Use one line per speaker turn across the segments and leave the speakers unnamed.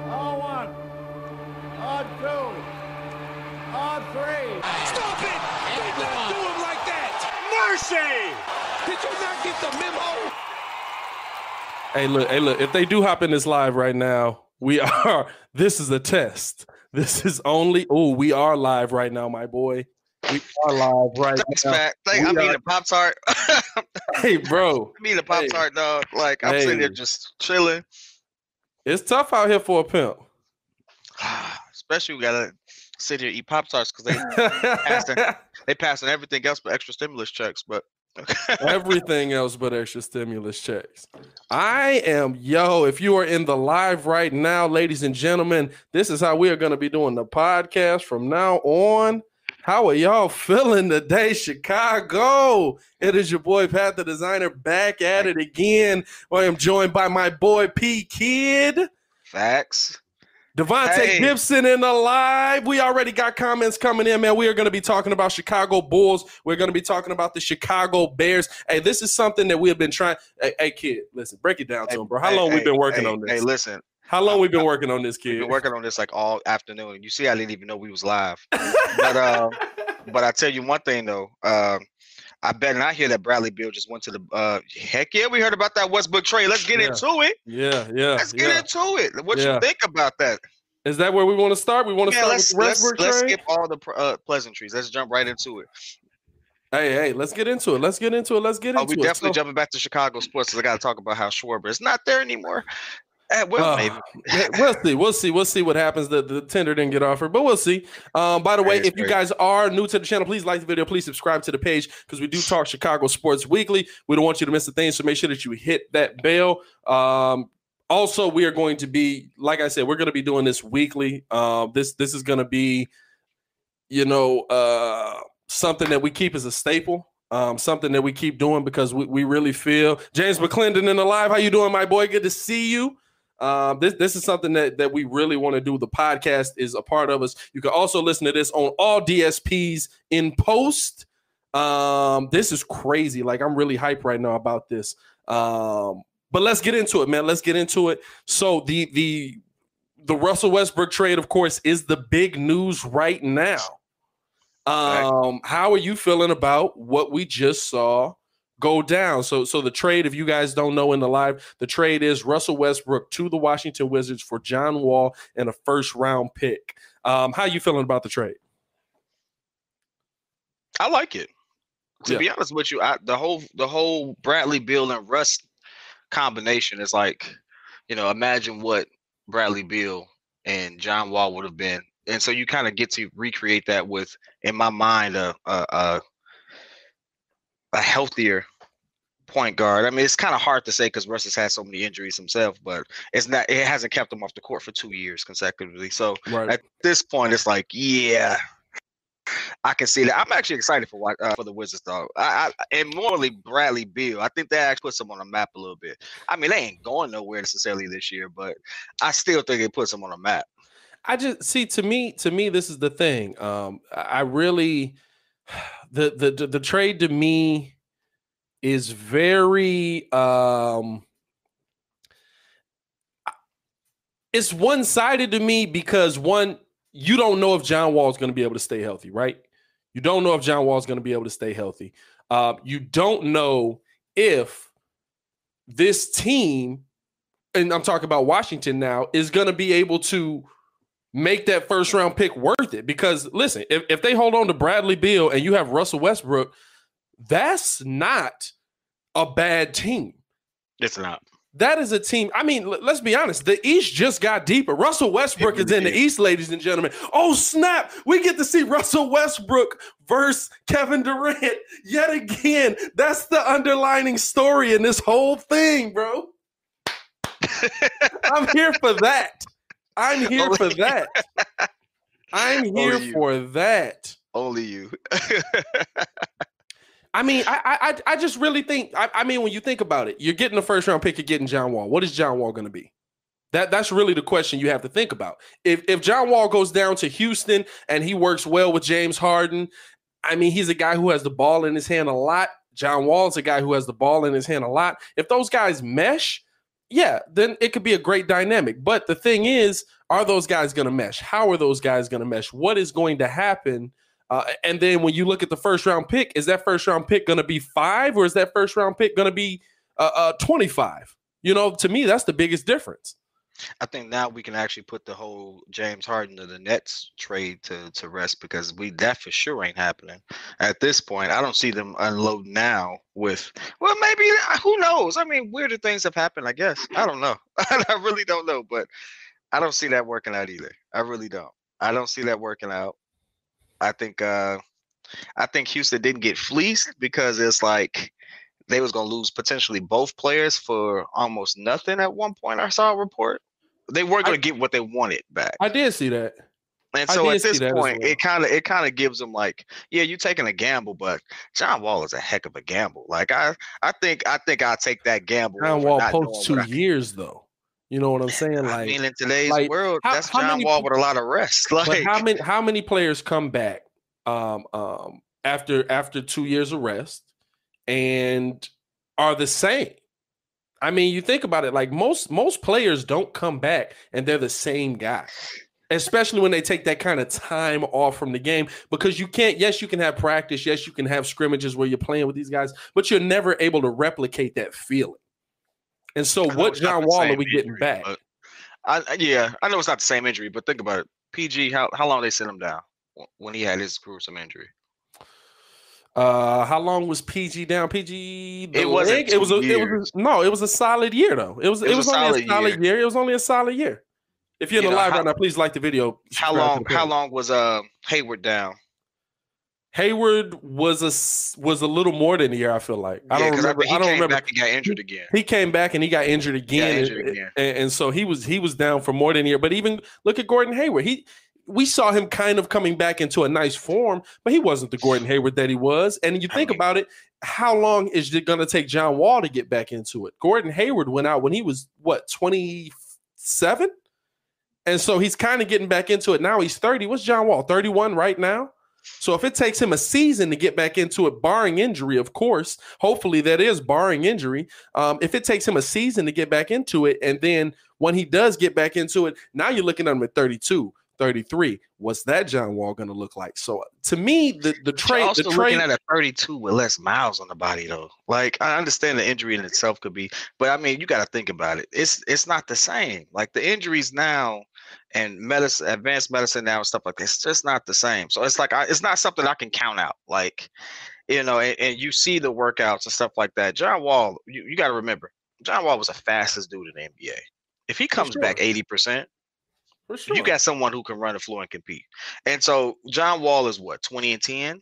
On one. On two. On three.
Stop it! Do not do him like that!
Mercy!
Did you not get the memo?
Hey, look, hey, look. If they do hop in this live right now, we are. This is a test. This is only. Oh, we are live right now, my boy. We are live right
Thanks,
now.
Mac. Thank, I
We
mean,
are-
the Pop Tart.
Hey, bro, I
mean, the Pop
Hey.
Tart, dog. Like, I'm sitting there
Hey.
just chilling.
It's tough out here for a pimp.
Especially we gotta sit here and eat Pop Tarts because they passing, they passing everything else but extra stimulus checks. But
Everything else but extra stimulus checks. I am, yo, if you are in the live right now, ladies and gentlemen, this is how we are going to be doing the podcast from now on. How are y'all feeling today, Chicago? It is your boy Pat the Designer back at it again. I am joined by my boy P Kid.
facts.
Devontae
Hey.
Gibson in the live. We already got comments coming in, man. We are going to be talking about Chicago Bulls. We're going to be talking about the Chicago Bears. Hey, this is something that we have been trying. Hey, hey kid, listen, break it down to him, bro. How
Hey,
long we
hey,
been working
hey,
on this?
Hey, listen,
How long we been working on this,
we've
kid?
been working on this like all afternoon. You see, I didn't even know we was live. But uh, but I tell you one thing though. Um, I bet and I hear that Bradley Beal just went to the. Uh, heck yeah, we heard about that Westbrook trade. Let's get
Yeah.
into it.
yeah, yeah,
Let's get
yeah.
into it. What
Yeah.
you think about that?
Is that where we want to start? We want to start with
let's let's,
Westbrook
let's
trade?
skip all the uh, pleasantries. Let's jump right into it.
Hey, hey, let's get into it. Let's get into it. Let's get
Oh,
into
we
it.
definitely
So-
jumping back to Chicago sports because I got to talk about how Schwarber is not there anymore. Eh, well,
Uh, we'll see. We'll see. We'll see what happens. The, the tender didn't get offered, but we'll see. Um, by the way, if you guys are new to the channel, please like the video. Please subscribe to the page because we do talk Chicago sports weekly. We don't want you to miss a thing, so make sure that you hit that bell. Um, also, we are going to be, like I said, we're going to be doing this weekly. Um, this this is going to be, you know, uh, something that we keep as a staple. Um, something that we keep doing because we, we really feel James McClendon in the live. How you doing, my boy? Good to see you. Um, this this is something that that we really want to do. The podcast is a part of us. You can also listen to this on all DSPs in post. Um, this is crazy. Like I'm really hyped right now about this. Um, but let's get into it, man. Let's get into it. So the the the Russell Westbrook trade, of course, is the big news right now. Um, how are you feeling about what we just saw go down? So, so the trade, if you guys don't know in the live, the trade is Russell Westbrook to the Washington Wizards for John Wall and a first round pick. Um, how you feeling about the trade?
I like it. To
Yeah.
be honest with you, I, the whole the whole Bradley Beal and Russ combination is like, you know, imagine what Bradley Beal and John Wall would have been, and so you kind of get to recreate that with, in my mind, a a a, a healthier point guard. I mean, it's kind of hard to say because Russ has had so many injuries himself, but it's not. It hasn't kept him off the court for two years consecutively. So
Right.
at this point, it's like, yeah, I can see that. I'm actually excited for what uh, for the Wizards, though. I, I and morally Bradley Beal. I think that actually puts them on the map a little bit. I mean, they ain't going nowhere necessarily this year, but I still think it puts them on the map.
I just see to me, to me, this is the thing. Um, I I really the the the, the trade to me is very um it's one-sided to me because one, you don't know if John Wall is going to be able to stay healthy, right? You don't know if John Wall is going to be able to stay healthy. Uh, you don't know if this team, and I'm talking about Washington now, is going to be able to make that first round pick worth it. Because listen, if, if they hold on to Bradley Beal and you have Russell Westbrook, that's not a bad team.
It's not.
That is a team. I mean, let's be honest. The East just got deeper. Russell Westbrook is in the. East, ladies and gentlemen. Oh, snap. We get to see Russell Westbrook versus Kevin Durant yet again. That's the underlining story in this whole thing, bro. I'm here for that. I'm here
Only-
for that. I'm here for that.
Only you.
I mean, I, I, I- just really think. I, I mean, when you think about it, you're getting the first round pick. You're getting John Wall. What is John Wall going to be? That that's really the question you have to think about. If if John Wall goes down to Houston and he works well with James Harden, I mean, he's a guy who has the ball in his hand a lot. John Wall's a guy who has the ball in his hand a lot. If those guys mesh, yeah, then it could be a great dynamic. But the thing is, are those guys going to mesh? How are those guys going to mesh? What is going to happen? Uh, and then when you look at the first round pick, is that first round pick going to be five or is that first round pick going to be uh, uh, 25? You know, to me, that's the biggest difference.
I think now we can actually put the whole James Harden to the Nets trade to to rest because we that for sure ain't happening at this point. I don't see them unload now with well maybe uh, who knows? I mean weirder things have happened. I guess I don't know. I really don't know, but I don't see that working out either. I really don't. I don't see that working out. I think uh I think Houston didn't get fleeced because it's like they was gonna lose potentially both players for almost nothing at one point. I saw a report. They were gonna
I-
get what they wanted back.
I did see that.
And so at this point,
well.
it kind of it kind of gives them like, yeah, you're taking a gamble, but John Wall is a heck of a gamble. Like I I think I think I'll take that gamble.
John Wall
not
post two
knowing what I-
years though. You know what I'm saying?
I
Like,
mean, in today's
like,
world,
how-
that's
how
John
many
Wall with a lot of rest. Like,
how many how many players come back um, um, after after two years of rest and are the same? I mean, you think about it. Like most most players don't come back and they're the same guy. Especially when they take that kind of time off from the game, because you can't. Yes, you can have practice. Yes, you can have scrimmages where you're playing with these guys, but you're never able to replicate that feeling. And so, what John Wall are we getting
injury,
back?
I, yeah, I know it's not the same injury, but think about it. PG, how how long they sent him down when he had his gruesome injury?
Uh, how long was PG down? PG,
It wasn't?
It was a, it was a, no, it was a solid year though. It was it, was, only a solid year. It was only a solid year. If you're in the
know,
live
how-
right now, please like the video.
How long? How long was uh Hayward down?
Hayward was a was a little more than a year. I feel like I
Yeah,
don't remember.
he
I, don't
came
remember.
back and got injured again.
He came back and he got injured again,
injured
and,
again.
and- and so he was he was down for more than a year. But even look at Gordon Hayward. He we saw him kind of coming back into a nice form, but he wasn't the Gordon Hayward that he was. And you
I
think
mean-
about it, how long is it going to take John Wall to get back into it? Gordon Hayward went out when he was what twenty seven, and so he's kind of getting back into it now. He's thirty. What's John Wall? Thirty one right now. So if it takes him a season to get back into it, barring injury, of course, hopefully that is barring injury. Um, if it takes him a season to get back into it, and then when he does get back into it, now you're looking at him at 32, 33. What's that John Wall going to look like? So to me, the the trade,
also
the trade,
looking at a 32 with less miles on the body, though. Like I understand the injury in itself could be, but I mean you got to think about it. It's it's not the same. Like the injuries now and medicine, advanced medicine now and stuff like this, it's just not the same. So it's like I, it's not something I can count out. Like you know, and, and you see the workouts and stuff like that. John Wall, you, you got to remember, John Wall was the fastest dude in the NBA. If he comes back 80 percent,
sure.
you got someone who can run the floor and compete. And so John Wall is what 20 and 10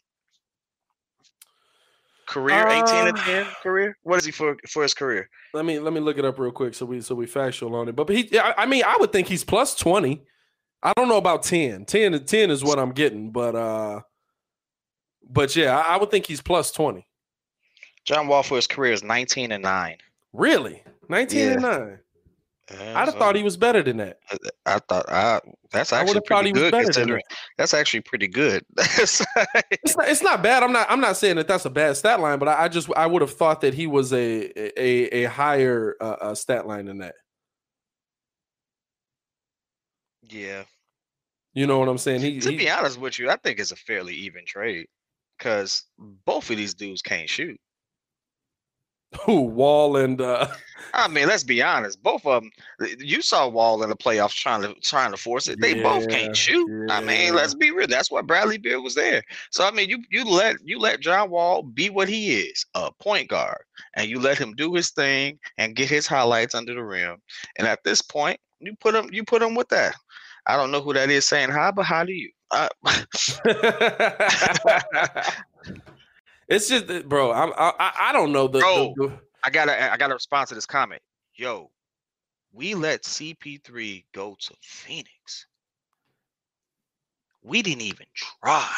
career, 18 and
Uh,
10 career. What is he for for his career?
let me let me look it up real quick so we so we factual on it. But, but he, I, I mean, I would think he's plus 20. I don't know about 10. 10 to 10 is what I'm getting, but uh, but yeah, I, I would think he's plus 20.
John Wall for his career is 19 and 9.
Really, 19 and 9. I'd have thought he was better than that.
I thought I that's actually pretty good considering. That's actually pretty good.
It's not, it's not bad. I'm not. I'm not saying that that's a bad stat line, but I, I just I would have thought that he was a a a higher uh, uh, stat line than that.
Yeah.
You know what I'm saying? He,
To
he
be honest with you, I think it's a fairly even trade because both of these dudes can't shoot.
who Wall and uh,
I mean, let's be honest. Both of them. You saw Wall in the playoffs trying to trying to force it. They both can't shoot. I mean, let's be real. That's why Bradley Beal was there. So I mean, you you let you let John Wall be what he is, a point guard, and you let him do his thing and get his highlights under the rim. And at this point, you put him you put him with that. I don't know who that is saying hi, but how do you? Uh,
it's just, bro. I'm, I I- I don't know the,
Bro.
the, the
I gotta I gotta respond to this comment. Yo, we let CP3 go to Phoenix. We didn't even try.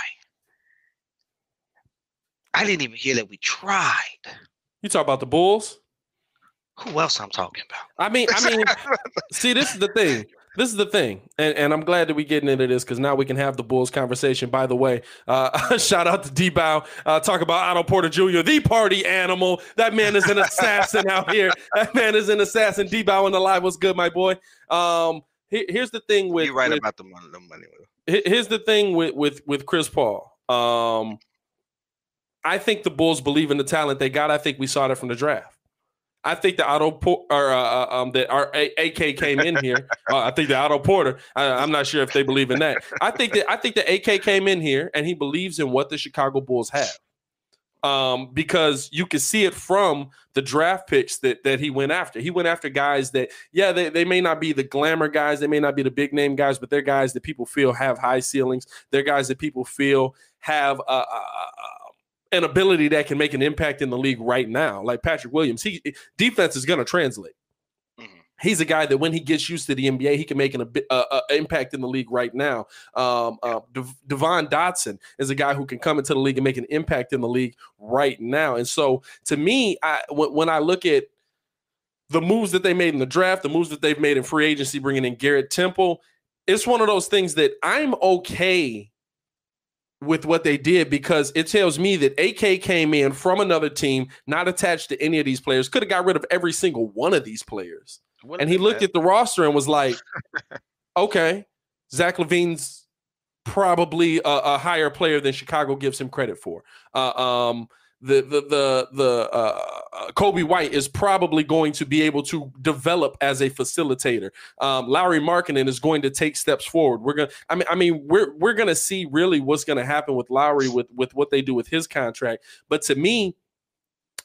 I didn't even hear that we tried.
You talk about the Bulls?
Who else I'm talking about?
I mean, I mean, see, this is the thing. This is the thing, and, and I'm glad that we're getting into this because now we can have the Bulls conversation. By the way, uh, shout out to D-Bow. Uh, talk about Otto Porter Jr., the party animal. That man is an assassin out here. That man is an assassin. D-Bow in the live. What's good, my boy? Um, here, here's the thing with
You're right
with-
about the money. The money.
Here- here's the thing with with with Chris Paul. Um, I think the Bulls believe in the talent they got. I think we saw that from the draft. I think the Otto Por- or uh, uh, um that our A- AK came in here. Uh, I think the Otto Porter. I, I'm not sure if they believe in that. I think that I think the AK came in here and he believes in what the Chicago Bulls have. Um, because you can see it from the draft picks that that he went after. He went after guys that, yeah, they, they may not be the glamour guys, they may not be the big name guys, but they're guys that people feel have high ceilings. They're guys that people feel have uh, uh, uh, an ability that can make an impact in the league right now. Like Patrick Williams, he defense is going to translate.
Mhm.
He's a guy that when he gets used to the NBA, he can make an a, uh, impact in the league right now. Um, uh, Dev- Devon Dotson is a guy who can come into the league and make an impact in the league right now. And so, to me, I when, when I look at the moves that they made in the draft, the moves that they've made in free agency, bringing in Garrett Temple, it's one of those things that I'm okay with what they did because it tells me that AK came in from another team, not attached to any of these players, could have got rid of every single one of these players. And he looked at the roster and was like, okay, Zach LaVine's probably a, a higher player than Chicago gives him credit for. Uh, um, the the the the uh, uh, Coby White is probably going to be able to develop as a facilitator. Um, Lauri Markkanen is going to take steps forward. We're gonna. I mean, I mean, we're we're gonna see really what's gonna happen with Lauri with with what they do with his contract. But to me,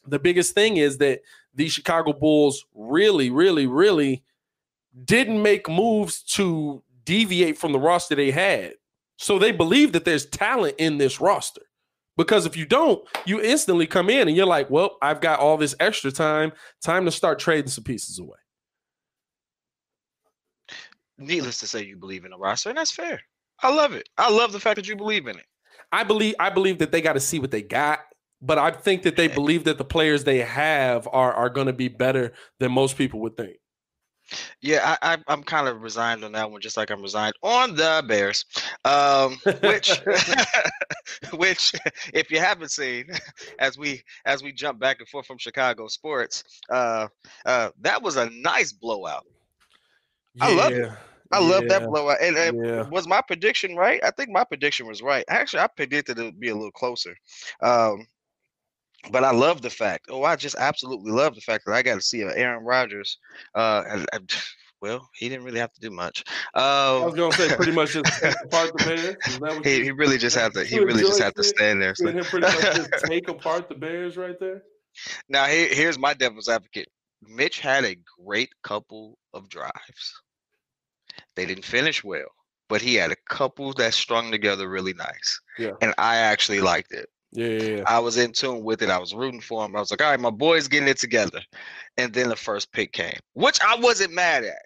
the biggest thing is that the Chicago Bulls really, really, really didn't make moves to deviate from the roster they had. So they believe that there's talent in this roster. Because if you don't, you instantly come in and you're like, well, I've got all this extra time. Time to start trading some pieces away.
Needless to say, you believe in the roster, and that's fair. I love it. I love the fact that you believe in it.
I believe I believe that they got to see what they got, but I think that they believe that the players they have are are going to be better than most people would think.
Yeah, I, I, I'm kind of resigned on that one, just like I'm resigned on the Bears. Um, which, which, if you haven't seen, as we as we jump back and forth from Chicago sports, uh, uh, that was a nice blowout. I love it. I love that blowout. And uh,
Yeah.
was my prediction right? I think my prediction was right. Actually, I predicted it would be a little closer. Um, but I love the fact. Oh, I just absolutely love the fact that I got to see Aaron Rodgers. Uh, well, he didn't really have to do much.
I was
Um,
going to say pretty much just apart the Bears. Is that what
he, he really just had to. He really just had to stand there. So.
him pretty much just take apart the Bears right there?
Now here, here's my devil's advocate. Mitch had a great couple of drives. They didn't finish well, but he had a couple that strung together really nice.
Yeah.
And I actually liked it.
Yeah, yeah, yeah.
I was in tune with it. I was rooting for him. I was like, all right, my boy's getting it together. And then the first pick came, which I wasn't mad at.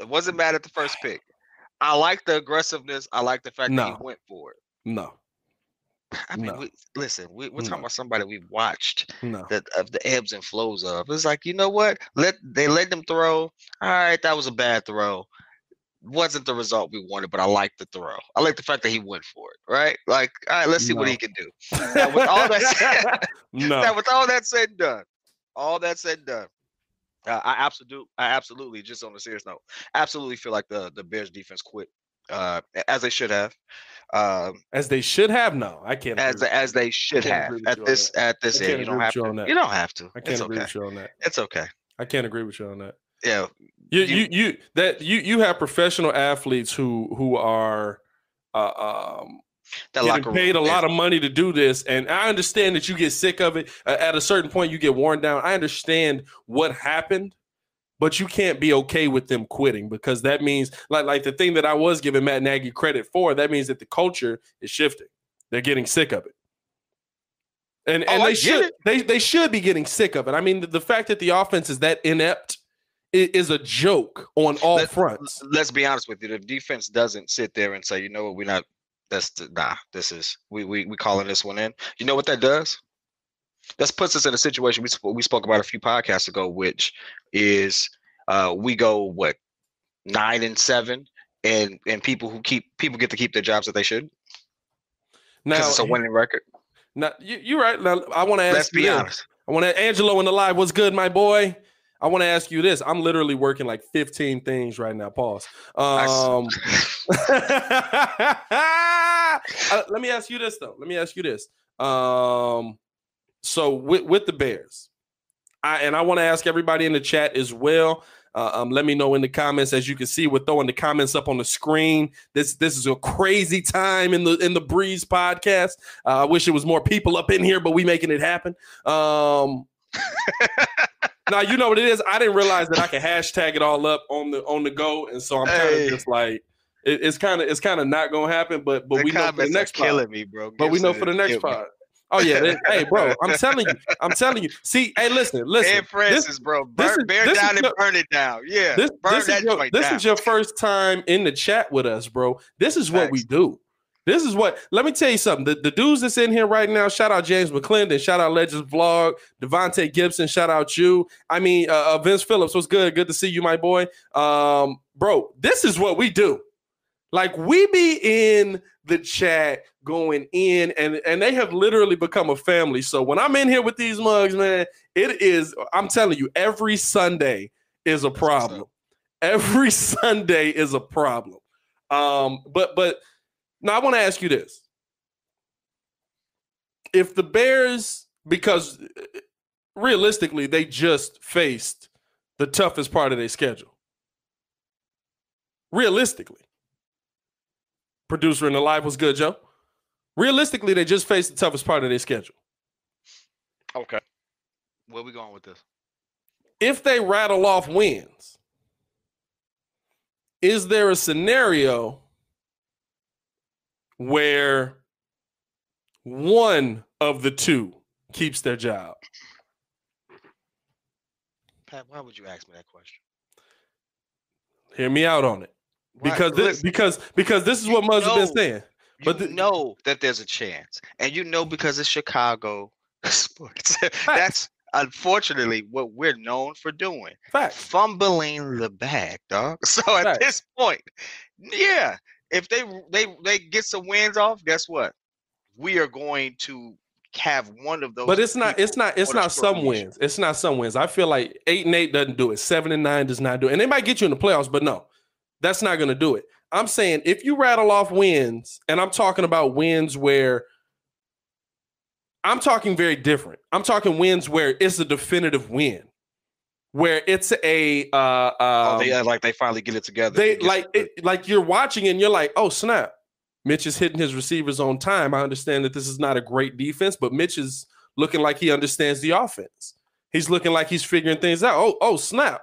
I wasn't mad at the first pick. I like the aggressiveness. I like the fact that he went for it.
No,
I mean,
No.
we, listen, we, we're
No.
talking about somebody we've watched
no.
the of the ebbs and flows of. It's like, you know what? Let they let them throw. All right, that was a bad throw. Wasn't the result we wanted, but I like the throw. I like the fact that he went for it. Right? Like, all right, let's see what he can do. Now, with all that said,
no.
now with all that said and done, all that said and done, uh, I absolutely, I absolutely, just on a serious note, absolutely feel like the the Bears defense quit, uh, as they should have, um,
As they should have. No, I can't.
as
agree.
as they should have at this at this end. You don't have
you
to. You don't have to.
I can't
It's
agree
okay.
with you on that.
It's okay.
I can't agree with you on that.
Yeah.
You,
You-
you, that you, you have professional athletes who, who are, uh, um,
That
getting
locker room
paid a lot of money to do this, and I understand that you get sick of it. Uh, at a certain point, you get worn down. I understand what happened, but you can't be okay with them quitting because that means, like, like the thing that I was giving Matt Nagy credit for, that means that the culture is shifting. They're getting sick of it, and
Oh,
and
I
they should
it.
they they should be getting sick of it. I mean, the, the fact that the offense is that inept is a joke on all
Let-
fronts.
Let's be honest with you. The defense doesn't sit there and say, you know what, we're not. That's the, nah. This is we we we calling this one in. You know what that does? That puts us in a situation we sp- we spoke about a few podcasts ago, which is uh we go what nine and seven, and and people who keep people get to keep their jobs that they should because
Now,
it's a winning record.
now you, you're right. Now, I want to ask
Let's be honest.
I want to Angelo in the live. What's good, my boy? I want to ask you this. I'm literally working like 15 things right now. Pause. Um, uh, let me ask you this though. Let me ask you this. Um, so with with the Bears, I and I want to ask everybody in the chat as well. Uh, um, let me know in the comments. As you can see, we're throwing the comments up on the screen. This this is a crazy time in the in the Breeze podcast. Uh, I wish it was more people up in here, but we making it happen. Um, now you know what it is. I didn't realize that I could hashtag it all up on the on the go, and so I'm kind of
Hey.
just like it, it's kind of it's kind of not gonna happen. But but
the
we know for the
are
next pod.
killing me, bro.
But we know for the next part. Oh yeah, they- hey bro, I'm telling you, I'm telling you. See, hey, listen, listen.
Ed Francis, bro.
this
Burn,
is-
bear
this is
down and burn it down. Yeah.
this,
burn
this
that
is your, this
down.
is your first time in the chat with us, bro. This is what we do. This is what. Let me tell you something. The, the dudes that's in here right now. Shout out James McClendon. Shout out Legends Vlog. Devontae Gibson. Shout out you. I mean, uh, uh, Vince Phillips. What's good? Good to see you, my boy. Um, bro, this is what we do. Like we be in the chat going in, and and they have literally become a family. So when I'm in here with these mugs, man, it is. I'm telling you, every Sunday is a problem. Every Sunday is a problem. Um, but but now I want to ask you this: If the Bears, because realistically they just faced the toughest part of their schedule, realistically, producer in the live was good, Joe. Realistically, they just faced the toughest part of their schedule.
Okay. Where we going with this?
if they rattle off wins, is there a scenario where one of the two keeps their job?
Pat, why would you ask me that question?
Hear me out on it.
Why-
Because this,
listen,
because because this is what Muzz has been saying.
you
but the-
know that there's a chance, and you know because it's Chicago sports. That's unfortunately what we're known for doing.
Facts.
fumbling the bag, dog. So at
Facts.
this point, yeah, if they they they get some wins off, guess what? We are going to have one of those.
But it's not. It's not. It's not some wins. It's not some wins. I feel like eight and eight doesn't do it. Seven and nine does not do it. And they might get you in the playoffs, but no, that's not going to do it. I'm saying if you rattle off wins, and I'm talking about wins where I'm talking very different. I'm talking wins where it's a definitive win, where it's a uh,
Oh,
um,
they like they finally get it together.
they like it, like you're watching and you're like, oh snap, Mitch is hitting his receivers on time. I understand that this is not a great defense, but Mitch is looking like he understands the offense. He's looking like he's figuring things out. Oh, oh snap,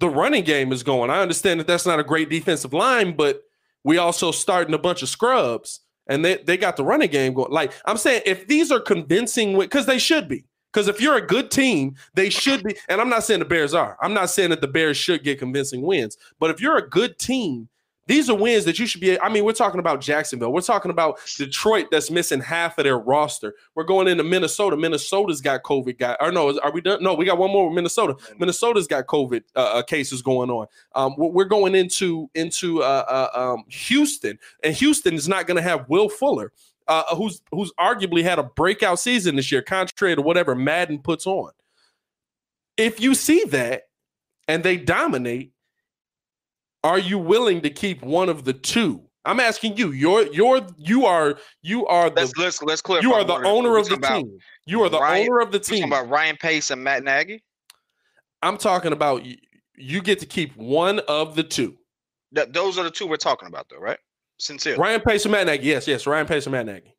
the running game is going. I understand that that's not a great defensive line, but we also starting a bunch of scrubs, and they they got the running game going. Like I'm saying, if these are convincing, because they should be. Because if you're a good team, they should be. And I'm not saying the Bears are. I'm not saying that the Bears should get convincing wins. But if you're a good team, these are wins that you should be. I mean, we're talking about Jacksonville. We're talking about Detroit that's missing half of their roster. We're going into Minnesota. Minnesota's got COVID. Got or no? Are we done? No, we got one more Minnesota. Minnesota's got COVID uh, uh, cases going on. Um, we're we're going into into uh, uh, um, Houston, and Houston is not going to have Will Fuller, uh, who's who's arguably had a breakout season this year, contrary to whatever Madden puts on. If you see that and they dominate, are you willing to keep one of the two? I'm asking you. You're you're you are you are the
let's let's let's clarify.
you are the owner of the team. You are the
Ryan-
owner of the team.
about Ryan Pace and Matt Nagy.
I'm talking about y- you get to keep one of the two.
Th- those are the two we're talking about, though, right? Sincerely.
Ryan Pace and Matt Nagy. Yes, yes, Ryan Pace and Matt Nagy.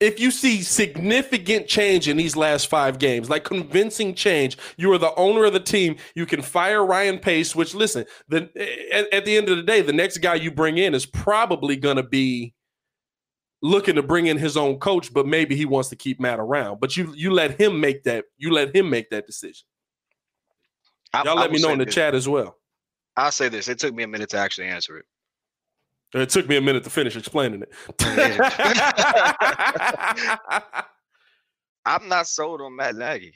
If you see significant change in these last five games, like convincing change, you are the owner of the team. You can fire Ryan Pace, which listen, the at, at the end of the day, the next guy you bring in is probably going to be looking to bring in his own coach, but maybe he wants to keep Matt around. But you you let him make that you let him make that decision. Y'all
I
let me know in the
this.
chat as well.
I'll say this: it took me a minute to actually answer it.
It took me a minute to finish explaining it.
I'm not sold on Matt Nagy,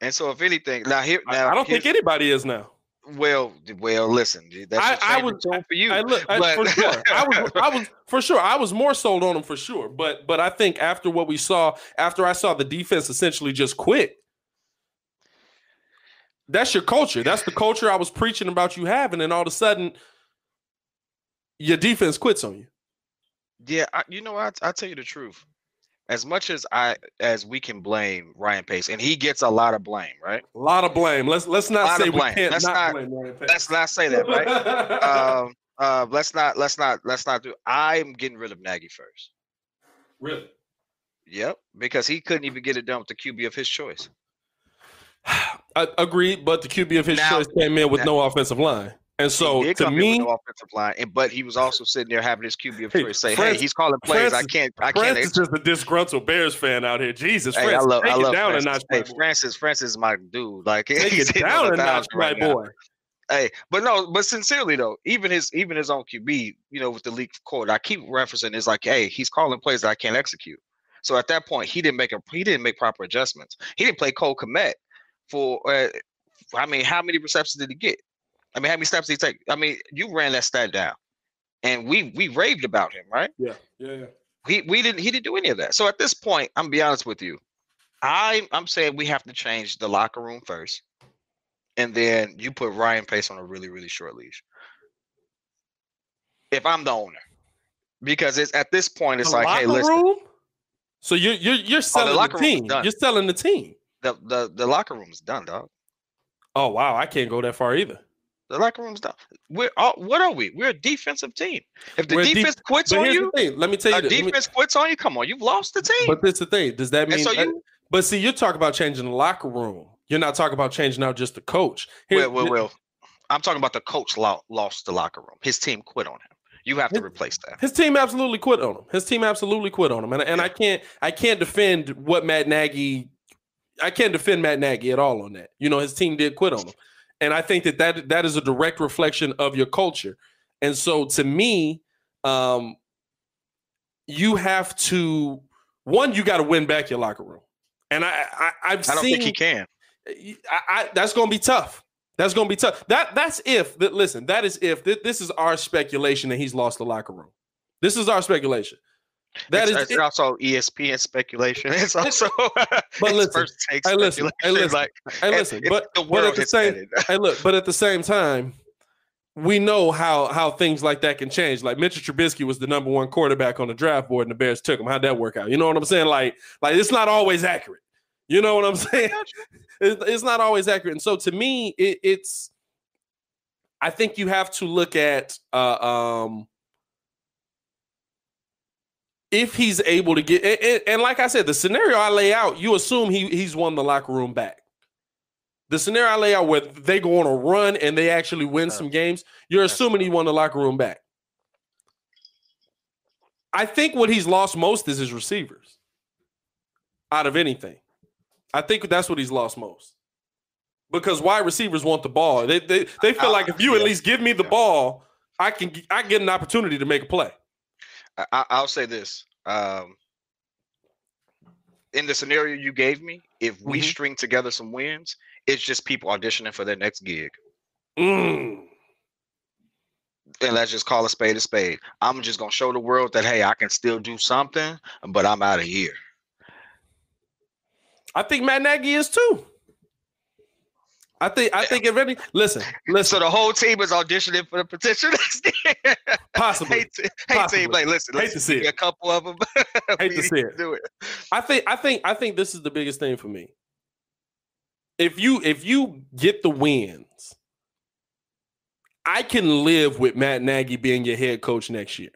and so if anything, now here,
I,
now
I don't think anybody is now.
Well, well, listen, that's
I- I would-
tone for you.
I look I,
but-
for sure. I was I was for sure. I was more sold on him for sure. But but I think after what we saw, after I saw the defense essentially just quit. That's your culture. That's the culture I was preaching about you having, and all of a sudden, your defense quits on you.
Yeah, I, you know. I, I'll tell you the truth. As much as I as we can blame Ryan Pace, and he gets a lot of blame, right?
A lot of blame. Let's let's not say we can't
Let's
not,
not-
blame Ryan Pace.
Let's not say that, right? um, uh, let's not, let's not, let's not do. I'm getting rid of Nagy first.
really.
Yep, because he couldn't even get it done with the QB of his choice.
I agreed, but the QB of his
Now-
choice came in with
now-
no offensive line, and so
he did
to me,
with no offensive line, and, but he was also sitting there having his QB of
Hey,
choice say,
Francis-
"Hey, he's calling plays. I can't, I can't."
Francis is a disgruntled Bears fan out here. Jesus,
Hey, I
Francis,
love,
take
I
it
love
down
Francis.
a notch,
Hey. Francis, Francis is my dude. Like
Take
he's
it down a notch,
right now.
boy.
Hey, but no, but sincerely though, even his even his own QB, you know, with the leak code, I keep referencing is like, hey, he's calling plays that I can't execute. So at that point, he didn't make a he didn't make proper adjustments. He didn't play Cole Kmet for uh, I mean, how many receptions did he get? I mean, how many steps did he take? I mean, you ran that stat down, and we we raved about him, right?
Yeah, yeah, yeah.
He we didn't he didn't do any of that. So at this point, I'm gonna be honest with you. I I'm saying we have to change the locker room first. And then you put Ryan Pace on a really, really short leash. If I'm the owner. Because it's at this point, it's
The
like, hey,
locker
listen,
room? So you're you're you're selling the,
locker room is
team. You're selling the team.
The, the the locker room's done, dog.
Oh wow, I can't go that far either.
The locker room's done. We're all, what are we? We're a defensive team. If the
We're a def-
defense quits on you.
Let me tell you this. Let me-
defense quits on you. Come on, you've lost the team.
but this the thing. Does that mean?
so you-
but see, you're talking about changing the locker room. You're not talking about changing out just the coach. Here-
well, well, well, I'm talking about the coach lo- lost the locker room. His team quit on him. You have to
His-
replace that.
His team absolutely quit on him. His team absolutely quit on him, and and I can't I can't defend what Matt Nagy. I can't defend Matt Nagy at all on that. You know, his team did quit on him, and I think that that that is a direct reflection of your culture. And so, to me, um, you have to one, you got to win back your locker room, and I, I I've
I don't
seen
think he can.
I, I, that's going to be tough. That's going to be tough. That that's if. That, listen, that is if. Th- this is our speculation that he's lost the locker room. This is our speculation. That
it's,
is.
it's also ESPN speculation. It's also
But listen,
first take
hey, listen, hey,
speculation,
listen,
like, and
listen, but but at the same. hey, look, but at the same time, we know how how things like that can change. Like Mitchell Trubisky was the number one quarterback on the draft board, and the Bears took him. How'd that work out? You know what I'm saying? Like like it's not always accurate. You know what I'm saying? It's, it's not always accurate. And so to me, it, it's. I think you have to look at uh, um, if he's able to get and, and- like I said, the scenario I lay out, you assume he he's won the locker room back. The scenario I lay out where they go on a run and they actually win some games, you're assuming he won the locker room back. I think what he's lost most is his receivers. Out of anything, I think that's what he's lost most. Because wide receivers want the ball. They they, they feel like if you at least give me the ball, I can I get an opportunity to make a play.
I, I- I'll say this. Um, in the scenario you gave me, if we
Mhm.
string together some wins, it's just people auditioning for their next gig.
Mm.
And let's just call a spade a spade. I'm just gonna show the world that hey, I can still do something, but I'm out of here.
I think Matt Nagy is too. I think I think if any listen, listen.
So the whole team is auditioning for the potential next year.
possibly.
hate, to, hate
Possibly.
team, like listen,
Hate to see it.
a couple of them.
Hate to see it.
Do it.
I think I think I think this is the biggest thing for me. If you if you get the wins, I can live with Matt Nagy being your head coach next year.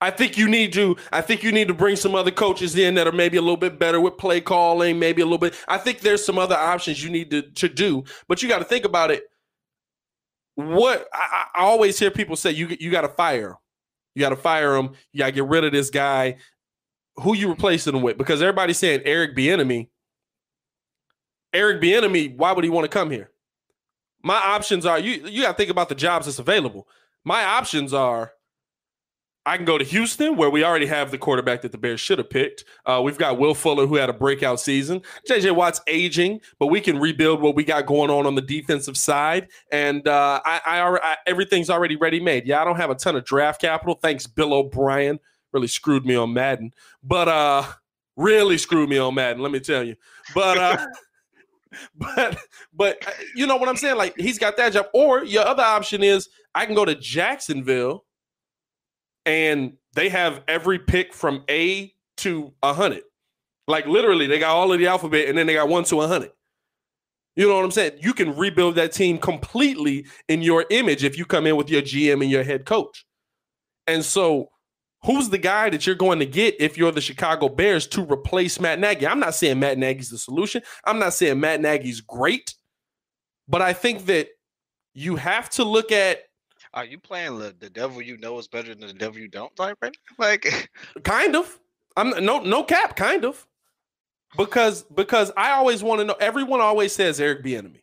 I think you need to I think you need to bring some other coaches in that are maybe a little bit better with play calling, maybe a little bit. I think there's some other options you need to, to do, but you got to think about it. What I, I always hear people say you you got to fire. You got to fire him. You got to get rid of this guy. Who you replacing him with? Because everybody's saying Eric Bieniemy. Eric Bieniemy, why would he want to come here? My options are you. You got to think about the jobs that's available. My options are I can go to Houston, where we already have the quarterback that the Bears should have picked. Uh, we've got Will Fuller, who had a breakout season. JJ Watt's aging, but we can rebuild what we got going on on the defensive side. And uh, I, I, I, everything's already ready made. Yeah, I don't have a ton of draft capital. Thanks, Bill O'Brien. Really screwed me on Madden, but uh, really screwed me on Madden. Let me tell you. But uh, but but uh, you know what I'm saying? Like he's got that job. Or your other option is I can go to Jacksonville and they have every pick from A to a hundred. Like literally, they got all of the alphabet, and then they got one to a hundred. You know what I'm saying? You can rebuild that team completely in your image if you come in with your GM and your head coach. And so, who's the guy that you're going to get if you're the Chicago Bears to replace Matt Nagy? I'm not saying Matt Nagy's the solution. I'm not saying Matt Nagy's great, but I think that you have to look at
are you playing the, the devil you know is better than the devil you don't like right now? Like
kind of. I'm no no cap, kind of. Because because I always want to know everyone always says Eric Bieniemy,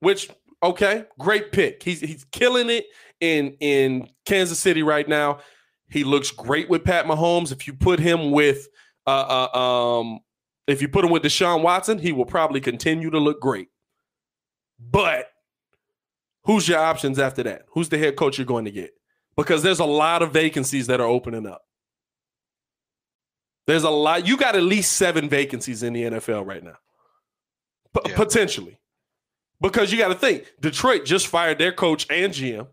which okay, great pick. He's he's killing it in in Kansas City right now. He looks great with Pat Mahomes. If you put him with uh, uh um if you put him with Deshaun Watson, he will probably continue to look great. But who's your options after that? Who's the head coach you're going to get? Because there's a lot of vacancies that are opening up. There's a lot. You got at least seven vacancies in the NFL right now, P- yeah. potentially. Because you got to think, Detroit just fired their coach and GM.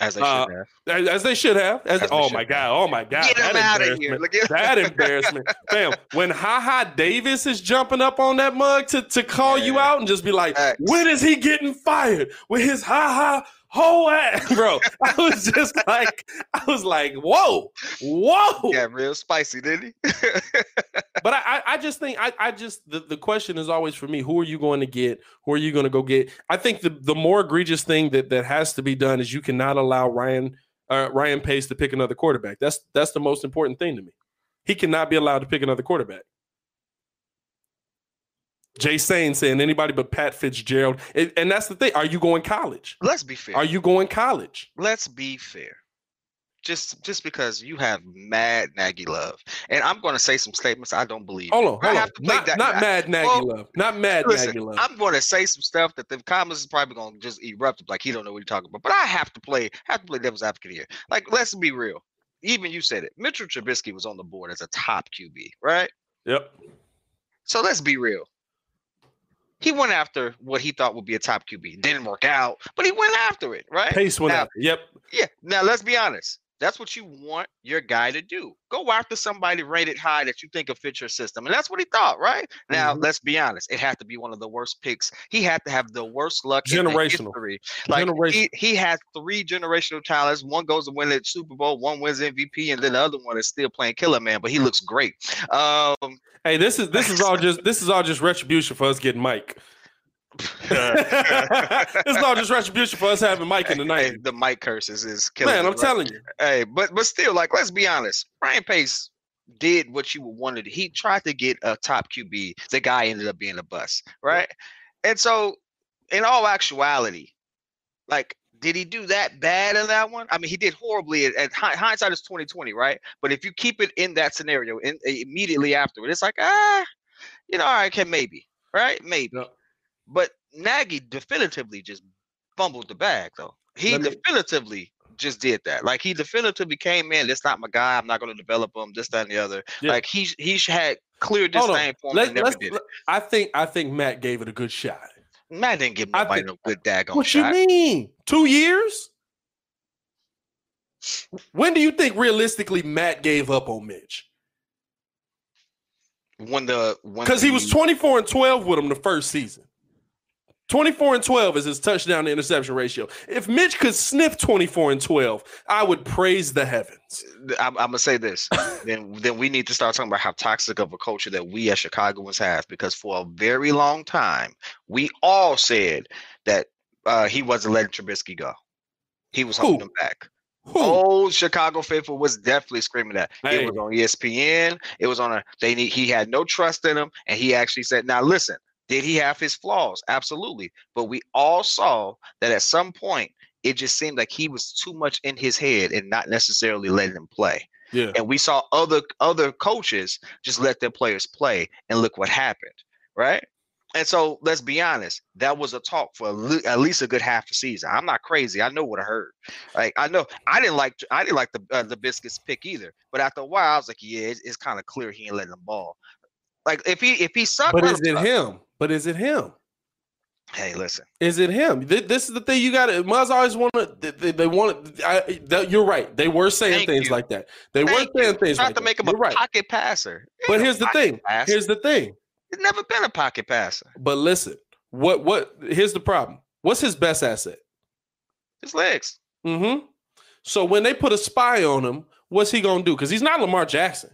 As they uh, should have. As,
as, they should have. As, as oh my god! Oh my god!
Get that out of here!
that embarrassment, fam. When Ha Ha Davis is jumping up on that mug to to call yeah. you out and just be like, X. "When is he getting fired?" With his Ha Ha whole ass, bro. I was just like, I was like, whoa, whoa.
Yeah, real spicy, didn't he?
but I, I just think I, I just the, the question is always for me, who are you going to get? Who are you going to go get? I think the, the more egregious thing that, that has to be done is you cannot allow Ryan uh, Ryan Pace to pick another quarterback. That's that's the most important thing to me. He cannot be allowed to pick another quarterback. Jay Sane saying anybody but Pat Fitzgerald. And, and that's the thing. Are you going college?
Let's be fair.
Are you going college?
Let's be fair. Just just because you have mad Nagy love, and I'm going to say some statements I don't believe.
Hold on, hold on. Not, that, not mad Nagy well, love. Not mad listen, Nagy love.
I'm going to say some stuff that the comments is probably going to just erupt like he don't know what you're talking about. But I have to play have to play devil's advocate here. Like let's be real. Even you said it. Mitchell Trubisky was on the board as a top QB, right?
Yep.
So let's be real he went after what he thought would be a top QB. Didn't work out, but he went after it, right?
Pace went
now,
after. Yep.
Yeah. Now let's be honest. That's what you want your guy to do. Go after somebody rated high that you think will fit your system. And that's what he thought, right? Now, mm-hmm. let's be honest. It had to be one of the worst picks. He had to have the worst luck
generational.
in Like generational. he, he has three generational talents. One goes to win the Super Bowl, one wins MVP, and then the other one is still playing killer man, but he looks great. Um,
hey, this is this is all just this is all just retribution for us getting Mike. it's not just retribution for us having Mike in the night. Hey,
the Mike curses is killing.
Man, I'm telling you.
Hey, but but still, like, let's be honest. Ryan Pace did what you wanted. He tried to get a top QB. The guy ended up being a bust, right? And so, in all actuality, like, did he do that bad in that one? I mean, he did horribly. At, at hindsight is 2020, right? But if you keep it in that scenario, in, immediately after it, it's like ah, you know, all right, can maybe, right? Maybe. No but Nagy definitively just fumbled the bag, though. He me, definitively just did that. Like he definitively came in. That's not my guy. I'm not going to develop him. This, that, and the other. Yeah. Like he he had cleared this thing for me. Let, did it.
I think I think Matt gave it a good shot.
Matt didn't give nobody think, no good daggone
what
shot.
What you mean? Two years? When do you think realistically Matt gave up on Mitch?
When the
because he was 24 and 12 with him the first season. 24 and 12 is his touchdown to interception ratio. If Mitch could sniff 24 and 12, I would praise the heavens.
I'm, I'm gonna say this. then then we need to start talking about how toxic of a culture that we as Chicagoans have because for a very long time we all said that uh, he wasn't letting Trubisky go. He was holding Who? him back.
Who?
Old Chicago faithful was definitely screaming that.
Hey.
It was on ESPN. It was on a. They need. He had no trust in him, and he actually said, "Now listen, did he have his flaws? Absolutely, but we all saw that at some point it just seemed like he was too much in his head and not necessarily letting him play.
Yeah.
And we saw other other coaches just let their players play, and look what happened, right? And so let's be honest, that was a talk for at least a good half a season. I'm not crazy. I know what I heard. Like I know I didn't like I didn't like the uh, the biscuits pick either. But after a while, I was like, yeah, it's, it's kind of clear he ain't letting them ball. Like if he if he sucked,
But is it
suck.
him? But is it him?
Hey, listen.
Is it him? This is the thing you got to. Muzz always want to. They, they, they want to. That, you're right. They were saying
Thank
things
you.
like that. They
Thank
were saying
you.
things
Tried
like
to
that.
make him
You're
a
right.
pocket passer. He
But here's the thing.
passer.
Here's the thing.
He's never been a pocket passer.
But listen, what what? Here's the problem. What's his best asset?
His legs.
Mm-hmm. So when they put a spy on him, what's he gonna do? Because he's not Lamar Jackson.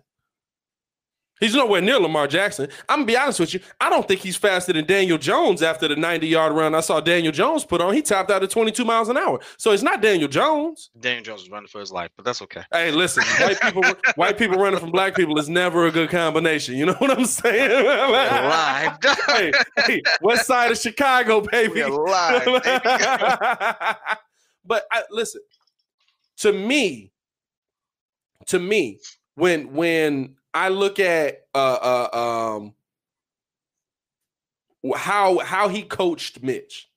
He's nowhere near Lamar Jackson. I'm gonna be honest with you. I don't think he's faster than Daniel Jones after the 90 yard run I saw Daniel Jones put on. He topped out at 22 miles an hour. So it's not Daniel Jones.
Daniel Jones was running for his life, but that's okay.
Hey, listen, white people white people running from black people is never a good combination. You know what I'm saying?
live.
hey, hey, west side of Chicago, baby.
Baby.
but I, listen, to me, to me, when when I look at uh, uh um how how he coached Mitch,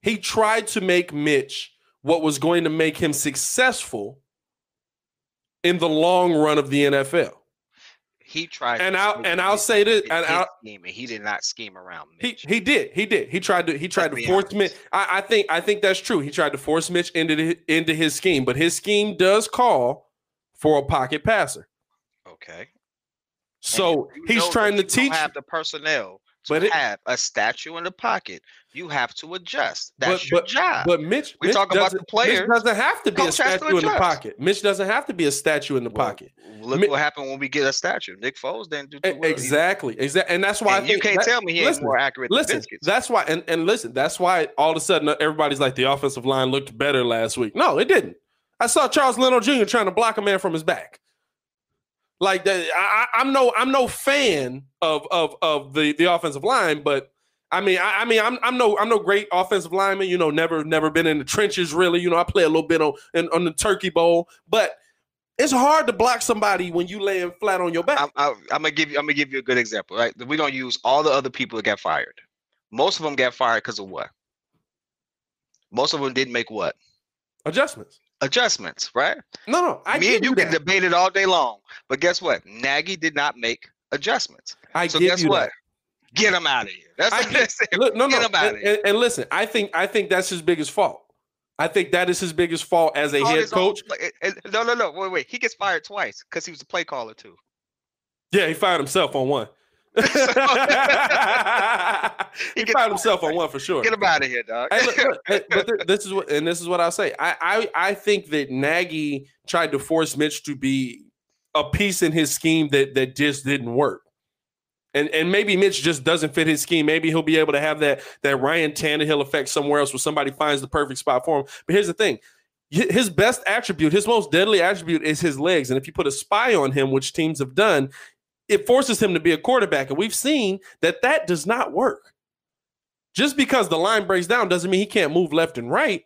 he tried to make Mitch what was going to make him successful in the long run of the NFL.
he tried.
And I'll and
his-
I'll say this,
his
and I'll,
scheme, and he did not scheme around
he
Mitch.
he did he did he tried to he tried to force
honest.
Mitch. I, I think I think that's true. He tried to force Mitch into the, into his scheme, but his scheme does call for a pocket passer.
Okay.
So he's trying to
that you don't
teach.
have the personnel to
But it-
have a statue in the pocket. You have to adjust.
But-
That's your
but-
job.
But Mitch,
We
Mitch
talking about the players.
Mitch doesn't have to be a
Coach to
statue in the pocket. Mitch doesn't have to be a statue in the
Well,
pocket.
Look
Mi-
what happened when we get a statue. Nick Foles didn't do too well. either.
Exactly, exactly, and that's why I
And you can't
that-
tell me he
listen,
more accurate than
Listen, that's why, and, and listen, that's why all of a sudden uh, everybody's like the offensive line looked better last week. No, it didn't. I saw Charles Leno Jr. trying to block a man from his back. Like that, I, I- I'm no, I'm no fan of of of the the offensive line, but I mean, I, I mean, I'm I'm no I'm no great offensive lineman. You know, never never been in the trenches really. You know, I play a little bit on in, on the turkey bowl, but it's hard to block somebody when you laying flat on your back.
I'm, I'm, I'm gonna give you. I'm gonna give you a good example. Right, we're gonna use all the other people that got fired. Most of them got fired because of what? Most of them didn't make what
Adjustments.
Adjustments, right?
No, no, I
Me and you can debate it all day long, but guess what? Nagy did not make adjustments.
I
so guess what?
that.
Get him out of here. That's
I
what
get-
I'm saying.
Look, no,
Get
no,
him outta
and,
here.
and- and listen, I think I think that's his biggest fault. I think that is his biggest fault as a head
own
coach.
and- No, no, no. Wait, wait. He gets fired twice because he was a play caller too.
Yeah, he fired himself on one. he
gets
fired himself on one for sure.
Get him out of here, dog.
Hey, look, look, hey, but th- this is what, and this is what I'll say. I, I, I think that Nagy tried to force Mitch to be a piece in his scheme that that just didn't work. And and maybe Mitch just doesn't fit his scheme. Maybe he'll be able to have that that Ryan Tannehill effect somewhere else where somebody finds the perfect spot for him. But here's the thing. His best attribute, his most deadly attribute is his legs. And if you put a spy on him, which teams have done, it forces him to be a quarterback. And we've seen that that does not work. Just because the line breaks down doesn't mean he can't move left and right.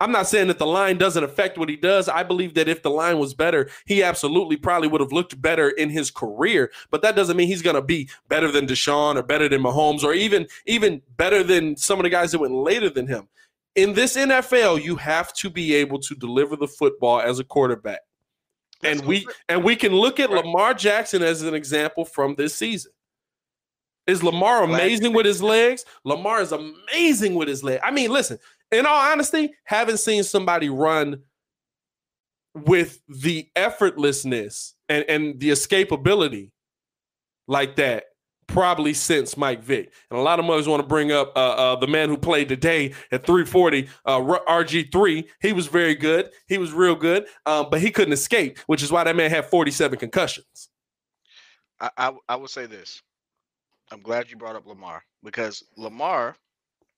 I'm not saying that the line doesn't affect what he does. I believe that if the line was better, he absolutely probably would have looked better in his career. But that doesn't mean he's going to be better than Deshaun or better than Mahomes or even even better than some of the guys that went later than him. In this NFL, you have to be able to deliver the football as a quarterback. And
That's
we and we can look at
Right.
Lamar Jackson as an example from this season. Is Lamar amazing with his legs? Lamar is amazing with his leg. I mean, listen, in all honesty, haven't seen somebody run with the effortlessness and, and the escapability like that probably since Mike Vick. And a lot of mothers want to bring up uh, uh, the man who played today at 340, uh, RG3. He was very good. He was real good, um, but he couldn't escape, which is why that man had 47 concussions.
I, I I would say this. I'm glad you brought up Lamar because Lamar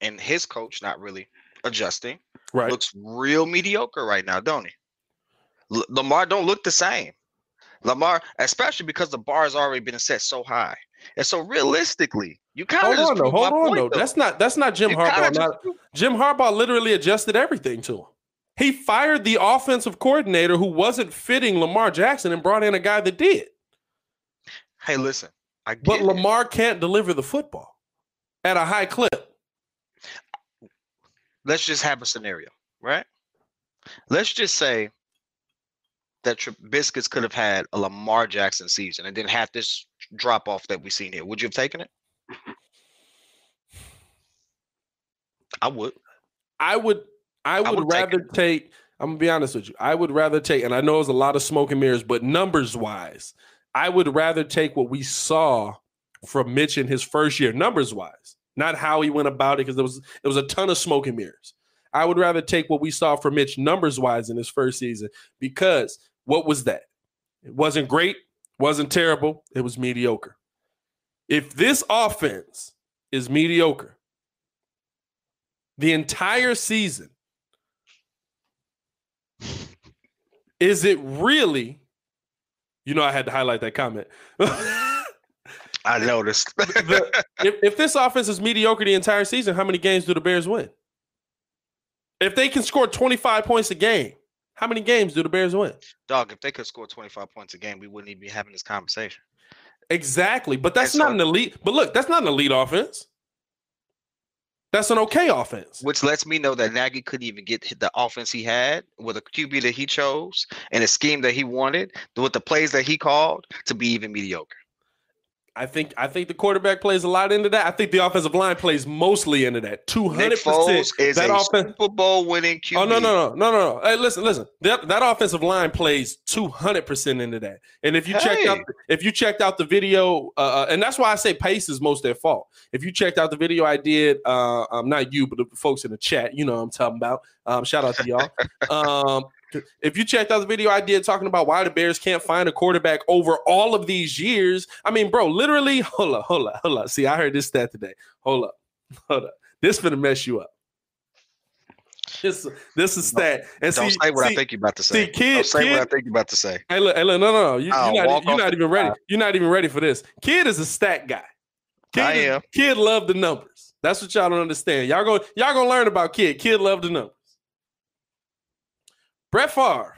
and his coach, not really, adjusting,
Right.
looks real mediocre right now, don't he? L- Lamar don't look the same. Lamar, especially because the bar has already been set so high, and so realistically, you kind of
hold on, though. Hold on, though.
Though.
That's not that's not Jim
You
Harbaugh.
just-
Not, Jim Harbaugh literally adjusted everything to him. He fired the offensive coordinator who wasn't fitting Lamar Jackson and brought in a guy that did.
hey, listen, I get
But
it.
Lamar can't deliver the football at a high clip.
let's just have a scenario, right? Let's just say that Trubiscuits could have had a Lamar Jackson season and didn't have this drop off that we've seen here. Would you have taken it? I would.
I would I would,
would take
rather take I'm gonna be honest with you. I would rather take, and I know it's a lot of smoke and mirrors, but numbers wise, I would rather take what we saw from Mitch in his first year, numbers wise, not how he went about it, because there was there was a ton of smoke and mirrors. I would rather take what we saw from Mitch numbers wise in his first season, because what was that? It wasn't great, wasn't terrible, it was mediocre. If this offense is mediocre, the entire season, is it really? You know, I had to highlight that comment.
I noticed.
The- if, if this offense is mediocre the entire season, how many games do the Bears win? If they can score 25 points a game, how many games do the Bears win?
Dog, if they could score 25 points a game, we wouldn't even be having this conversation.
Exactly. But that's
And
not
so-
an elite. But look, that's not an elite offense. That's an okay offense.
Which lets me know that Nagy couldn't even get the offense he had with a QB that he chose and a scheme that he wanted, with the plays that he called to be even mediocre.
I think I think the quarterback plays a lot into that. I think the offensive line plays mostly into that. Two hundred percent.
is
That
a
offense.
Super Bowl winning QB.
Oh no no no no no no! Hey, listen listen. That that offensive line plays two hundred percent into that. And if you checked out if you checked out the video, uh, uh, and that's why I say pace is most their fault. If you checked out the video I did, uh, um, not you, but the folks in the chat, you know what I'm talking about. Um, shout out to y'all. um, if you checked out the video I did talking about why the Bears can't find a quarterback over all of these years, I mean, bro, literally, hold up, hold up, hold up. See, I heard this stat today. Hold up, hold up. This gonna mess you up. This this is stat. And
Don't
see,
say what
see,
I think you're about to say.
see, kid-
Don't say what I think you're about to say.
Hey, look, hey, look, no, no, no. You, you're
walk
not, you're not even ready. You're not even ready for this. Kid is a stat guy. Kid,
I am.
Kid love the numbers. That's what y'all don't understand. Y'all go, y'all gonna learn about kid. Kid love the numbers. Brett Favre,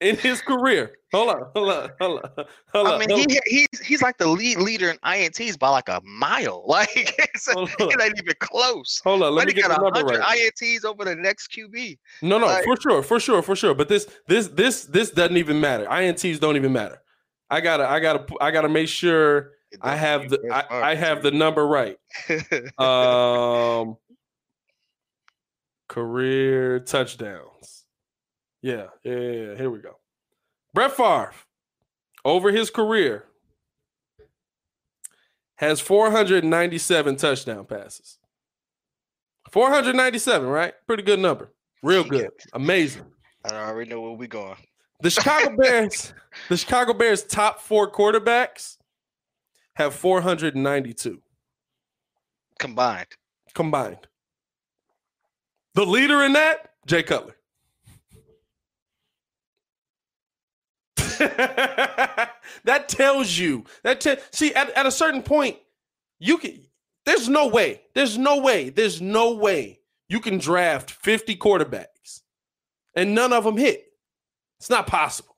in his career, hold on, hold on, hold on, hold on.
I mean,
hold
he he's he's like the lead leader in INTs by like a mile. Like it's, it ain't even close.
Hold on, let
But
me get
got
the number
hundred
right.
INTs over the next QB.
No, no,
Like-
for sure, for sure, for sure. But this, this, this, this doesn't even matter. Ints don't even matter. I gotta, I gotta, I gotta make sure I have the, I, I have the number right. Um, career touchdowns. Yeah, yeah, yeah. Here we go. Brett Favre, over his career, has 497 touchdown passes. 497, right? Pretty good number. Real good. Amazing.
I already know where we're going.
The Chicago Bears, the Chicago Bears top four quarterbacks have 492
Combined.
combined. The leader in that, Jay Cutler. that tells you that te- see at, at a certain point you can there's no way there's no way there's no way you can draft 50 quarterbacks and none of them hit it's not possible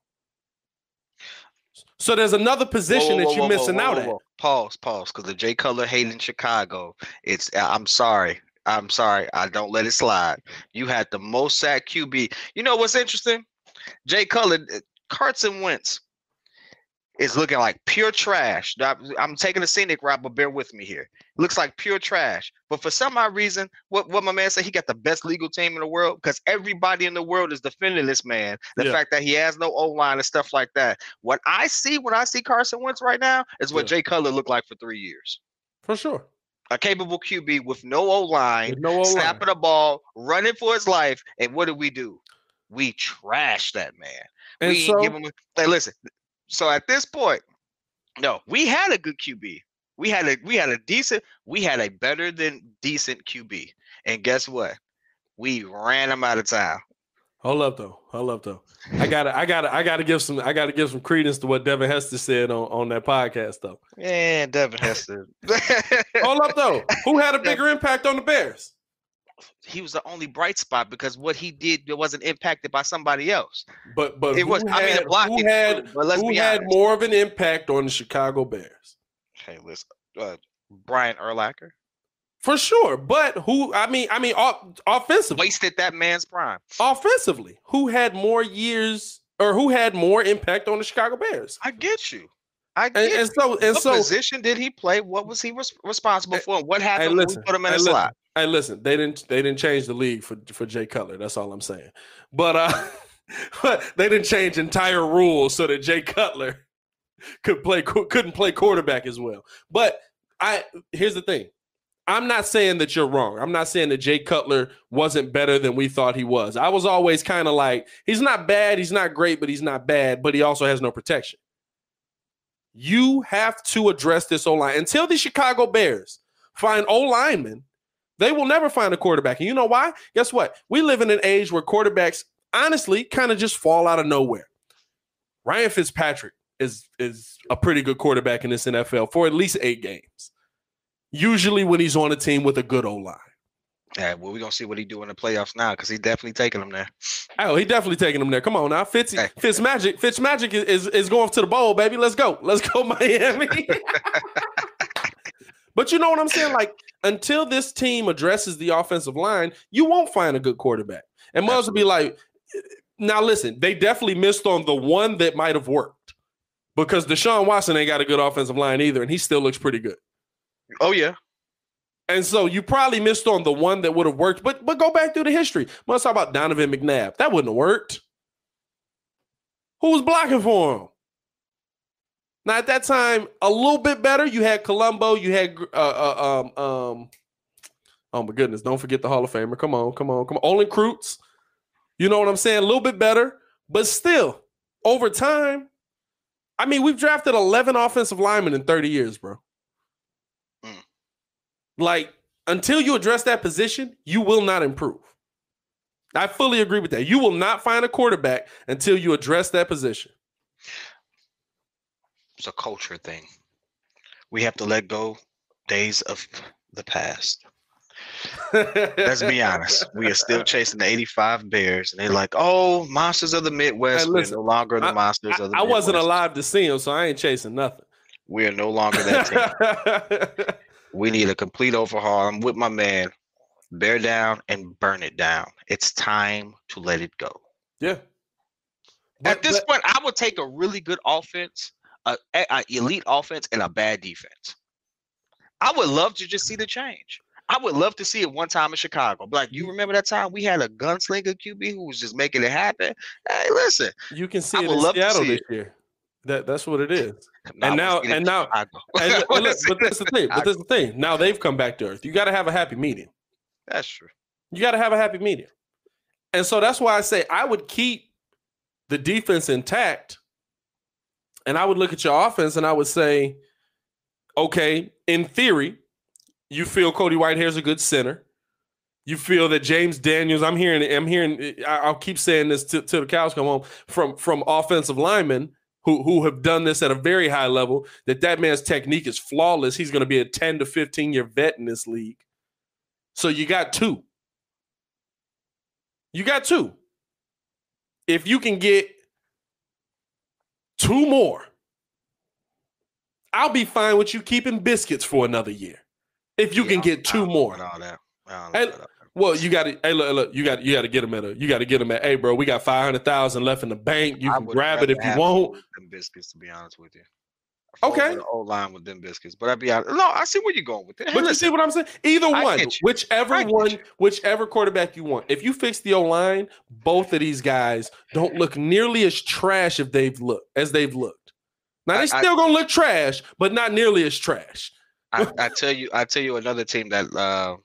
so there's another position
Whoa, whoa,
that you're
whoa,
missing out at.
Pause, pause, because the Jay Cutler hate in Chicago. It's I'm sorry. I'm sorry. I don't let it slide. You had the most sack QB. You know what's interesting? Jay Cutler, uh, Carson Wentz is looking like pure trash. I'm taking a scenic route, but bear with me here. Looks like pure trash. But for some odd reason, what, what my man said, he got the best legal team in the world because everybody in the world is defending this man. The
Yeah.
fact that he has no O line and stuff like that. What I see when I see Carson Wentz right now is what
Yeah.
Jay Cutler looked like for three years.
for sure
A capable QB with no O line,
no
snapping the ball, running for his life. And what did we do? We trashed that man.
and
we
so
give him. A, hey, listen. So at this point, no, we had a good QB. We had a we had a decent, we had a better than decent QB. And guess what? We ran him out of town.
Hold up though. Hold up though. I gotta I gotta I gotta give some I gotta give some credence to what Devin Hester said on, on that podcast though.
Yeah, Devin Hester.
Hold up though. Who had a bigger impact on the Bears?
he was the only bright spot because what he did wasn't impacted by somebody else.
But but
It
who
was- I mean,
had,
the block
who had,
true, but let's
who
be
had
honest.
more of an impact on the Chicago Bears?
Hey, listen, uh, Brian Urlacher
For sure. But who I mean I mean off, offensively.
wasted that man's prime.
offensively, who had more years or who had more impact on the Chicago Bears?
I get you. I
And,
get
and so and
what
so
position did he play? What was he res- responsible for? And what
hey,
happened when
listen,
we put him in
hey,
a
listen,
slot?
hey, listen, they didn't they didn't change the league for for Jay Cutler. That's all I'm saying. But uh but they didn't change entire rules so that Jay Cutler could play couldn't play quarterback as well. But I here's the thing. I'm not saying that you're wrong. I'm not saying that Jay Cutler wasn't better than we thought he was. I was always kind of like, he's not bad, he's not great, but he's not bad, but he also has no protection. You have to address this O line until the Chicago Bears find O linemen. They will never find a quarterback. And you know why? Guess what? We live in an age where quarterbacks, honestly, kind of just fall out of nowhere. Ryan Fitzpatrick is is a pretty good quarterback in this NFL for at least eight games. Usually when he's on a team with a good O line.
Yeah, well, we're gonna see what he do in the playoffs now because he's definitely taking them there.
Oh, he definitely taking them there. Come on now, Fitz,
Hey.
Fitz Magic, Fitz Magic is, is is going to the bowl, baby. Let's go, let's go, Miami. but you know what I'm saying? Like until this team addresses the offensive line, you won't find a good quarterback. And Muzz will be like, now listen, they definitely missed on the one that might have worked because Deshaun Watson ain't got a good offensive line either, and he still looks pretty good.
Oh yeah,
And so you probably missed on the one that would have worked, but but go back through the history. Let's talk about Donovan McNabb. That wouldn't have worked. Who was blocking for him? Now at that time, a little bit better. You had Colombo. You had uh, uh, um um. Oh my goodness! Don't forget the Hall of Famer. Come on, come on, come on. Olin Kreutz. You know what I'm saying? A little bit better, but still, over time. I mean, we've drafted 11 offensive linemen in 30 years, bro. Like until you address that position, you will not improve. I fully agree with that. You will not find a quarterback until you address that position.
it's a culture thing. We have to let go days of the past. Let's be honest. We are still chasing the 85 Bears, and they're like, oh, monsters of the Midwest.
Hey,
We're no longer the monsters
I,
of the
I wasn't alive to see them, so I ain't chasing nothing.
We are no longer that team. we need a complete overhaul. I'm with my man. Bear down and burn it down. It's time to let it go.
yeah.
At this
but-
point, I would take a really good offense, a, elite offense, and a bad defense. I would love to just see the change. I would love to see it one time in Chicago. Like, you remember that time we had a gunslinger QB who was just making it happen? Hey, listen.
you can see
I
it in Seattle
see
this
it.
year. That that's what it is. And now- and now-. And,
I
look-
wanna
look,
see
but that's the thing. But that's the thing. Now they've come back to earth. You got to have a happy medium.
That's true.
You got to have a happy medium. And so that's why I say I would keep the defense intact. And I would look at your offense and I would say, okay, in theory, you feel Cody Whitehair's a good center. You feel that James Daniels, I'm hearing, I'm hearing, I- I'll keep saying this till, till the cows come home from from offensive linemen who who have done this at a very high level. That that man's technique is flawless. He's going to be a 10 to 15 year vet in this league. So you got two. You got two. If you can get two more, I'll be fine with you keeping biscuits for another year. If you
Yeah,
can get
I
two
don't know
more.
about all that. I don't
Hey,
know about all that.
Well, you got to. Hey, look, look, you got you got to get them at a. You got to get them at. Hey, bro, we got five hundred thousand left in the bank. You
I
can grab it if you want.
Them biscuits, to be honest with you.
Okay.
The old line with them biscuits, but I'd be honest. No, I see where you're going with it. Hey,
But you see what I'm saying? Either
I
one, whichever one, whichever quarterback you want. If you fix the O line, both of these guys don't look nearly as trash if they've looked as they've looked. Now
I-
they
I-
still gonna look trash, but not nearly as trash.
I, I tell you, I tell you another team that. Uh,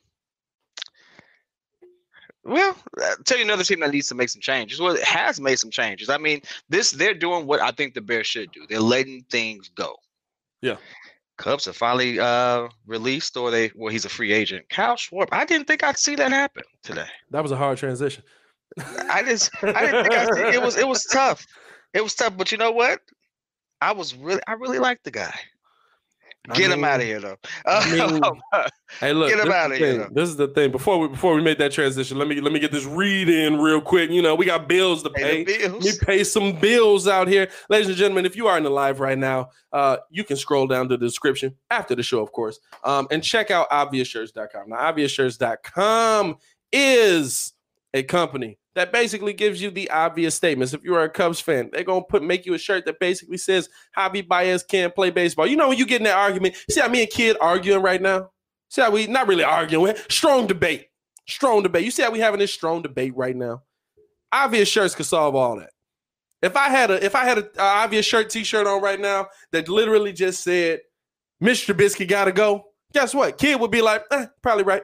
well, I tell you another team that needs to make some changes. Well, it has made some changes. I mean, this they're doing what I think the Bears should do. They're letting things go.
Yeah.
Cubs have finally uh released, or they well, he's a free agent. Kyle Schwarber. I didn't think I'd see that happen today.
That was a hard transition.
I just I didn't think I'd see it was it was tough. It was tough, but you know what? I was really I really liked the guy.
I
Get him out of here though.
I mean, Hey, look,
Get him
this, is
outta
the
here,
thing.
though.
this is the thing. Before we before we make that transition, let me let me get this read in real quick. You know, we got bills to pay.
Pay
Let me pay some bills out here. Ladies and gentlemen, if you are in the live right now, uh, you can scroll down to the description after the show, of course, um, and check out obviousshirts.com. Now, obviousshirts.com is a company that basically gives you the obvious statements. If you are a Cubs fan, they're gonna put make you a shirt that basically says Javi Baez can't play baseball. You know when you get in that argument, see how me and kid arguing right now? See how we not really arguing, strong debate. Strong debate. You see how we having this strong debate right now? Obvious shirts could solve all that. If I had a if I had a, a obvious shirt t-shirt on right now that literally just said Mr. Trubisky gotta go, guess what? Kid would be like, eh, probably right.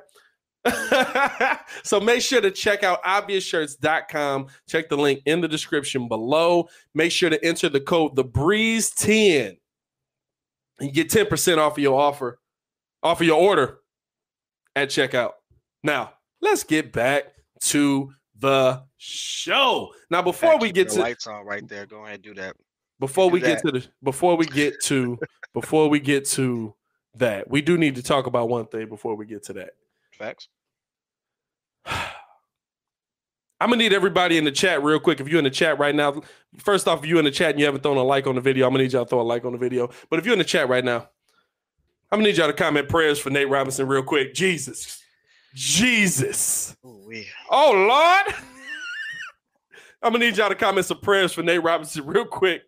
so make sure to check out obviousshirts.com. Check the link in the description below. Make sure to enter the code the breeze 10 and get 10% off of your offer, off of your order at checkout. Now, let's get back to the show. Now, before we get to
lights on right there. Go ahead and do that.
before
do
we get to the before we get to before we get to that, we do need to talk about one thing before we get to that.
Facts.
I'm gonna need everybody in the chat real quick. If you're in the chat right now, first off, if you're in the chat and you haven't thrown a like on the video, I'm gonna need y'all to throw a like on the video. But if you're in the chat right now, I'm gonna need y'all to comment prayers for Nate Robinson real quick. Jesus, Jesus,
Ooh, we.
oh Lord, I'm gonna need y'all to comment some prayers for Nate Robinson real quick.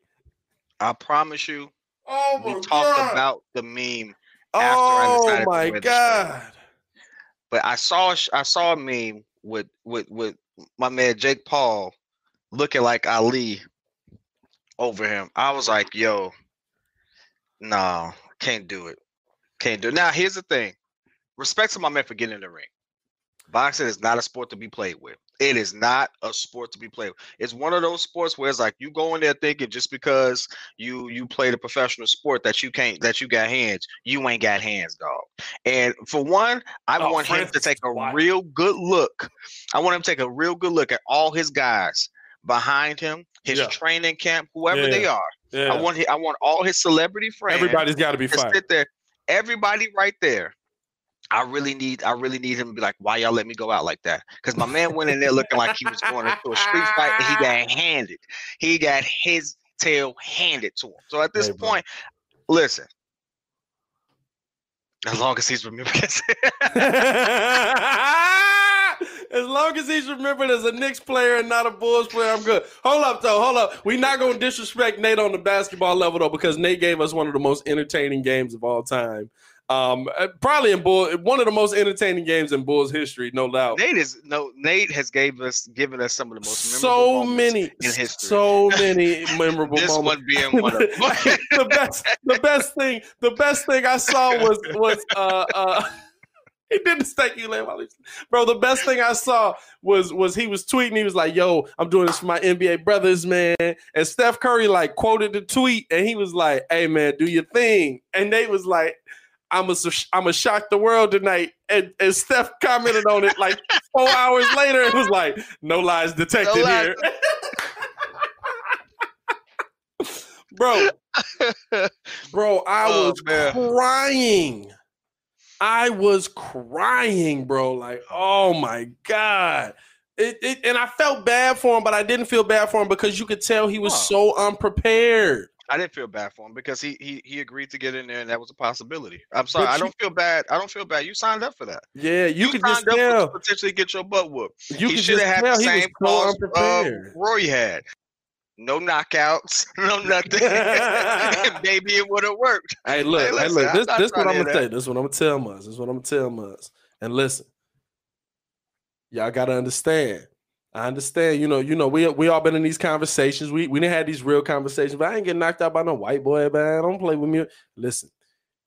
I promise you,
Oh
we talked about the meme, after
Oh my
wear the shirt.
God.
But I saw I saw a meme with with with my man Jake Paul looking like Ali over him. I was like, yo, no, can't do it. Can't do it. Now here's the thing. Respect to my man for getting in the ring. Boxing is not a sport to be played with. It is not a sport to be played with. It's one of those sports where it's like you go in there thinking just because you you played a professional sport that you can't that you got hands, you ain't got hands, dog. And for one, I
Oh,
want him to take a real good look. I want him to take a real good look at all his guys behind him, his
Yeah.
training camp, whoever they are.
Yeah.
I want I want all his celebrity friends
Everybody's got to be fired.
sit there. Everybody right there. I really need I really need him to be like, why y'all let me go out like that? Because my man went in there looking like he was going into a street fight and he got handed. He got his tail handed to him. So at this
Hey, bro.
point, listen. As long as he's remembering
as long as he's remembered as a Knicks player and not a Bulls player, I'm good. Hold up, though. Hold up. We're not going to disrespect Nate on the basketball level, though, because Nate gave us one of the most entertaining games of all time. Um, uh, probably in Bull, one of the most entertaining games in Bulls history, no doubt.
Nate is no Nate has gave us given us some of the most memorable
so many,
in history.
so many memorable
this
moments.
one being one of
the best, the best thing, the best thing I saw was was uh uh. He didn't thank you, Lamb. bro. The best thing I saw was was he was tweeting. He was like, "Yo, I'm doing this for my NBA brothers, man." And Steph Curry like quoted the tweet, and he was like, "Hey, man, do your thing." And Nate was like, "I'm a I'm a shock the world tonight." And, and Steph commented on it like four hours later. It was like, "No lies detected
No lies
here." bro, bro, I
Oh,
was
man.
crying. I was crying, bro. Like, oh my god. It, it, and I felt bad for him, but I didn't feel bad for him because you could tell he was
Oh.
so unprepared.
I didn't feel bad for him because he he he agreed to get in there and that was a possibility. I'm sorry, I don't feel bad. I don't feel bad. You signed up for that.
Yeah, you, could just
signed up
tell.
to potentially get your butt whooped.
You
he should have had the same
so
cause uh. Roy had. No knockouts, no nothing. Maybe it would have worked.
Hey, look, hey,
listen,
look.
I'm
This, this what I'm gonna say. This is what I'm gonna tell Muzz. This is what I'm gonna tell Muzz. And listen, y'all gotta understand. I understand. You know, you know, we we all been in these conversations. We we didn't have these real conversations, but I ain't getting knocked out by no white boy, man. Don't play with me. Listen,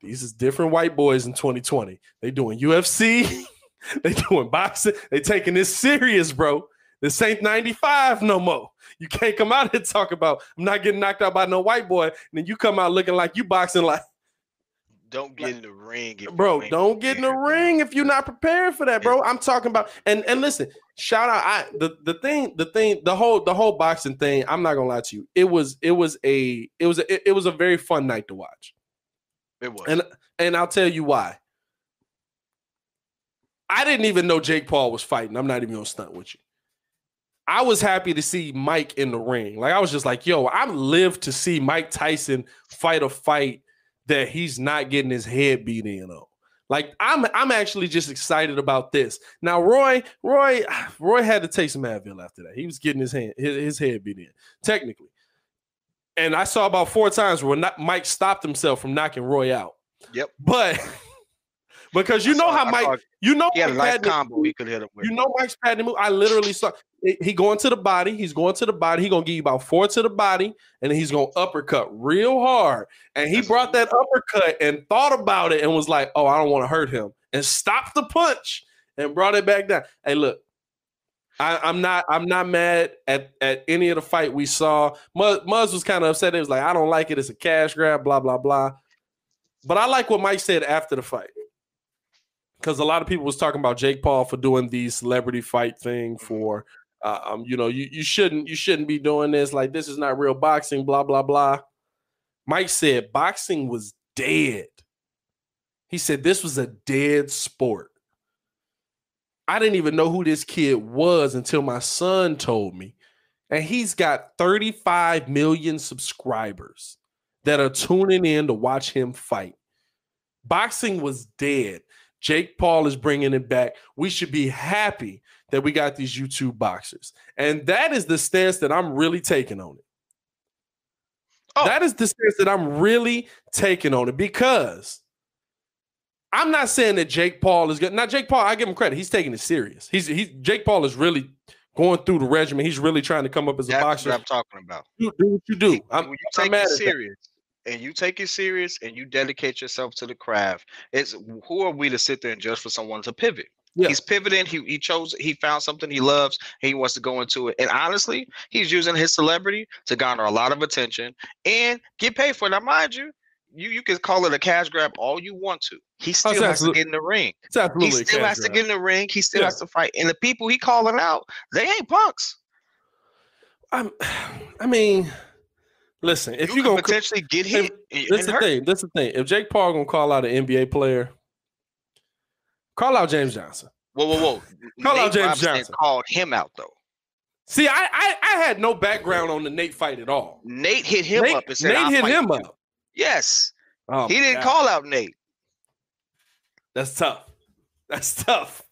these is different white boys in 2020. They doing UFC, they doing boxing, they taking this serious, bro. This ain't 95 no more. You can't come out here and talk about I'm not getting knocked out by no white boy, and then you come out looking like you boxing like
don't get in the ring,
bro don't get in the ring if you're not prepared for that bro i'm talking about and and listen shout out i the, the thing the thing the whole the whole boxing thing i'm not gonna lie to you it was it was a it was a, it, it was a very fun night to watch.
It was.
and and i'll tell you why. I didn't even know jake paul was fighting i'm not even gonna stunt with you. I was happy to see mike in the ring like i was just like yo i lived to see mike tyson fight a fight that he's not getting his head beat in on like I'm I'm actually just excited about this. Now Roy Roy Roy had to take some Advil after that. He was getting his hand his, his head beat in technically. And I saw about four times where not, Mike stopped himself from knocking Roy out.
Yep.
But because you know how Mike you know
he had a nice combo he could hit him with.
you know Mike's pattern move. I literally saw he going to the body. He's going to the body. He gonna give you about four to the body, and he's gonna uppercut real hard. And he brought that uppercut and thought about it and was like, "Oh, I don't want to hurt him," and stopped the punch and brought it back down. Hey, look, I, I'm not I'm not mad at at any of the fight we saw. Muzz, Muzz was kind of upset. It was like, "I don't like it. It's a cash grab." Blah blah blah. But I like what Mike said after the fight because a lot of people was talking about Jake Paul for doing the celebrity fight thing mm-hmm. for uh, um you know you you shouldn't you shouldn't be doing this like this is not real boxing blah blah blah. Mike said boxing was dead. He said this was a dead sport. I didn't even know who this kid was until my son told me. And he's got 35 million subscribers that are tuning in to watch him fight. Boxing was dead. Jake Paul is bringing it back. We should be happy that we got these YouTube boxers. And that is the stance that I'm really taking on it.
Oh.
That is the stance that I'm really taking on it because I'm not saying that Jake Paul is good. Now, Jake Paul, I give him credit. He's taking it serious. He's he's Jake Paul is really going through the regimen. He's really trying to come up as a
That's
boxer.
what I'm talking about.
You do what you do.
when
I'm,
you
I'm
take it
at that.
serious and you take it serious and you dedicate yourself to the craft, it's who are we to sit there and judge for someone to pivot?
Yeah.
He's pivoting. He he chose. He found something he loves. And he wants to go into it. And honestly, he's using his celebrity to garner a lot of attention and get paid for it. Now, mind you, you you can call it a cash grab all you want to. He oh, still has to get in the ring.
It's absolutely
He still has to get in the ring. He still
Yeah.
has to fight. And the people he calling out, they ain't punks.
I'm, I mean, listen, if
you
you gonna
potentially get hit. and-
This
and
is the
hurt.
thing. This is the thing. If Jake Paul gonna call out an NBA player, call out James Johnson.
Whoa, whoa, whoa.
Call out James
Robinson
Johnson.
Called him out though.
See, I, I I had no background on the Nate fight at all.
Nate hit him
Nate,
up and said,
Nate
"I'll
hit
fight
him
you."
up.
Yes,
Oh
he didn't
God.
call out Nate.
That's tough. That's tough.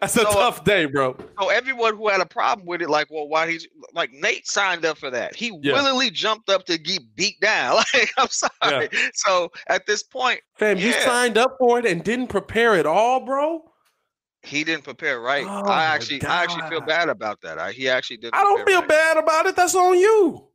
That's a
So, uh,
tough day, bro.
So everyone who had a problem with it, like, well, why he's like Nate signed up for that. He
Yeah.
willingly jumped up to get beat down. Like, I'm sorry. So at this point,
Fam, you signed up for it and didn't prepare at all, bro.
he didn't prepare right.
Oh
I actually, I actually feel bad about that. I, he actually didn't.
I don't feel
right.
bad about it. That's on you.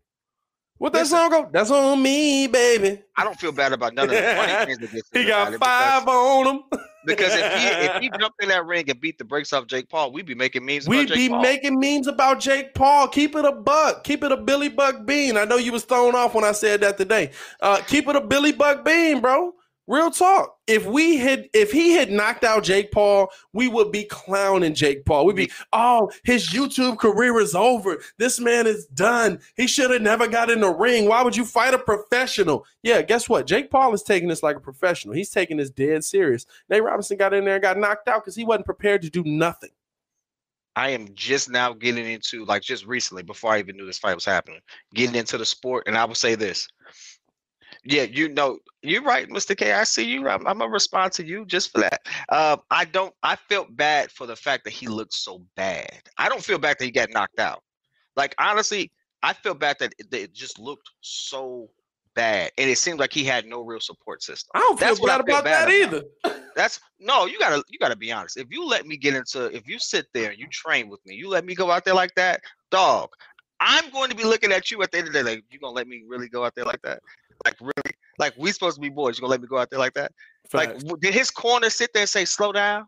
What that
Listen.
song go? That's on me, baby.
I don't feel bad about none of the funny things that
He got
it
five on him.
Because, if he if he jumped in that ring and beat the brakes off Jake Paul, we'd be making memes.
We
about Jake
be
Paul.
making memes about Jake Paul. Keep it a buck. Keep it a Billy Buck Bean. I know you was thrown off when I said that today. Uh, keep it a Billy Buck Bean, bro. Real talk. If we had, if he had knocked out Jake Paul, we would be clowning Jake Paul. We'd be, oh, his YouTube career is over. This man is done. He should have never got in the ring. Why would you fight a professional? Yeah, guess what? Jake Paul is taking this like a professional. He's taking this dead serious. Nate Robinson got in there and got knocked out because he wasn't prepared to do nothing.
I am just now getting into like just recently before I even knew this fight was happening, getting into the sport, and I will say this. Yeah, you know, you're right, Mr. K. I see you. I'm, I'm gonna respond to you just for that. Uh, I don't. I felt bad for the fact that he looked so bad. I don't feel bad that he got knocked out. Like honestly, I feel bad that it, that it just looked so bad, and it seemed like he had no real support system.
I don't feel
That's what I
bad
feel
about
bad
that
about.
either.
That's no, you gotta you gotta be honest. If you let me get into if you sit there and you train with me, you let me go out there like that, dog. I'm going to be looking at you at the end of the day, like you gonna let me really go out there like that? Like really? Like we supposed to be boys. You gonna let me go out there like that? Like
Facts.
did his corner sit there and say slow down?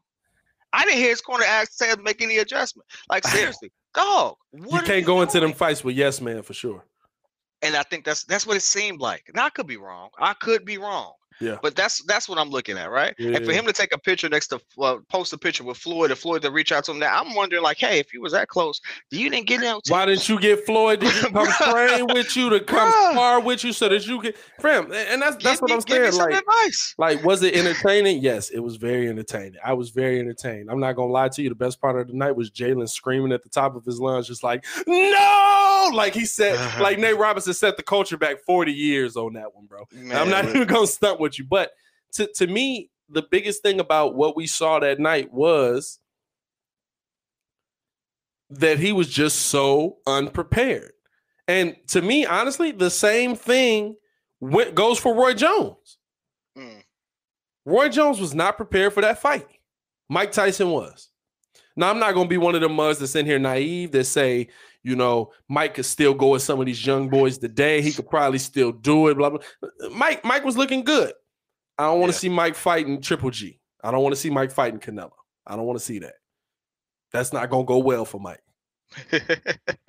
I didn't hear his corner ask say make any adjustment. Like seriously, dog.
you can't go into them fights with yes man for sure.
And I think that's that's what it seemed like. And I could be wrong. I could be wrong.
Yeah.
But that's that's what I'm looking at, right? And for him to take a picture next to well, post a picture with Floyd, and Floyd to reach out to him, now I'm wondering like, hey, if he was that close, you didn't get him.
Why didn't you get Floyd to come train with you to come
Bruh.
spar with you so that you can, fam? And that's that's
give
what
me,
I'm saying. Like,
advice.
like, was it entertaining? Yes, it was very entertaining. I was very entertained. I'm not gonna lie to you. The best part of the night was Jalen screaming at the top of his lungs, just like, no! Like he said,
Uh-huh.
like Nate Robinson set the culture back 40 years on that one, bro. I'm not
look,
even gonna stunt with you. But to, to me, the biggest thing about what we saw that night was that he was just so unprepared. And to me, honestly, the same thing went, goes for Roy Jones.
mm,
Roy Jones was not prepared for that fight. Mike Tyson was. Now, I'm not going to be one of the mugs that's in here naive that say, you know, Mike could still go with some of these young boys today. He could probably still do it. Blah blah. Mike, Mike was looking good. I don't want to
Yeah.
see Mike fighting Triple G. I don't want to see Mike fighting Canelo. I don't want to see that. That's not going to go well for Mike.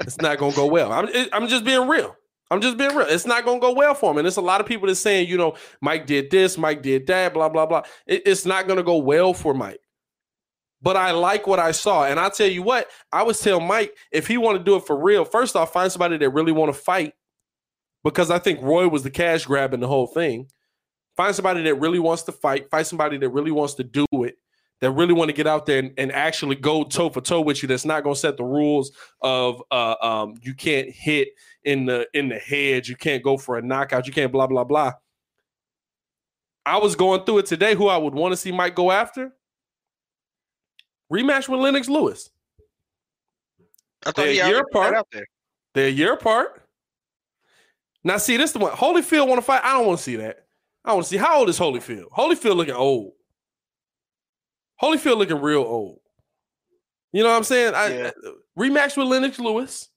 It's not going to go well. I'm, it- I'm just being real. I'm just being real. It's not going to go well for him. And there's a lot of people that's saying, you know, Mike did this, Mike did that, blah, blah, blah. It- it's not going to go well for Mike. But I like what I saw. And I'll tell you what, I would tell Mike, if he want to do it for real, first off, find somebody that really want to fight. Because I think Roy was the cash grab in the whole thing. Find somebody that really wants to fight. Find somebody that really wants to do it. That really want to get out there and, and actually go toe for toe with you. That's not going to set the rules of uh, um, you can't hit in the in the head. You can't go for a knockout. You can't blah blah blah. I was going through it today. Who I would want to see Mike go after? Rematch with Lennox Lewis.
I thought
They're
he
a year apart.
out there.
They're a year apart. Now, see, this is the one. Holyfield want to fight. I don't want to see that. I want to see how old is Holyfield. Holyfield looking old. Holyfield looking real old. You know what I'm saying? I,
Yeah.
Uh, rematch with Lennox Lewis.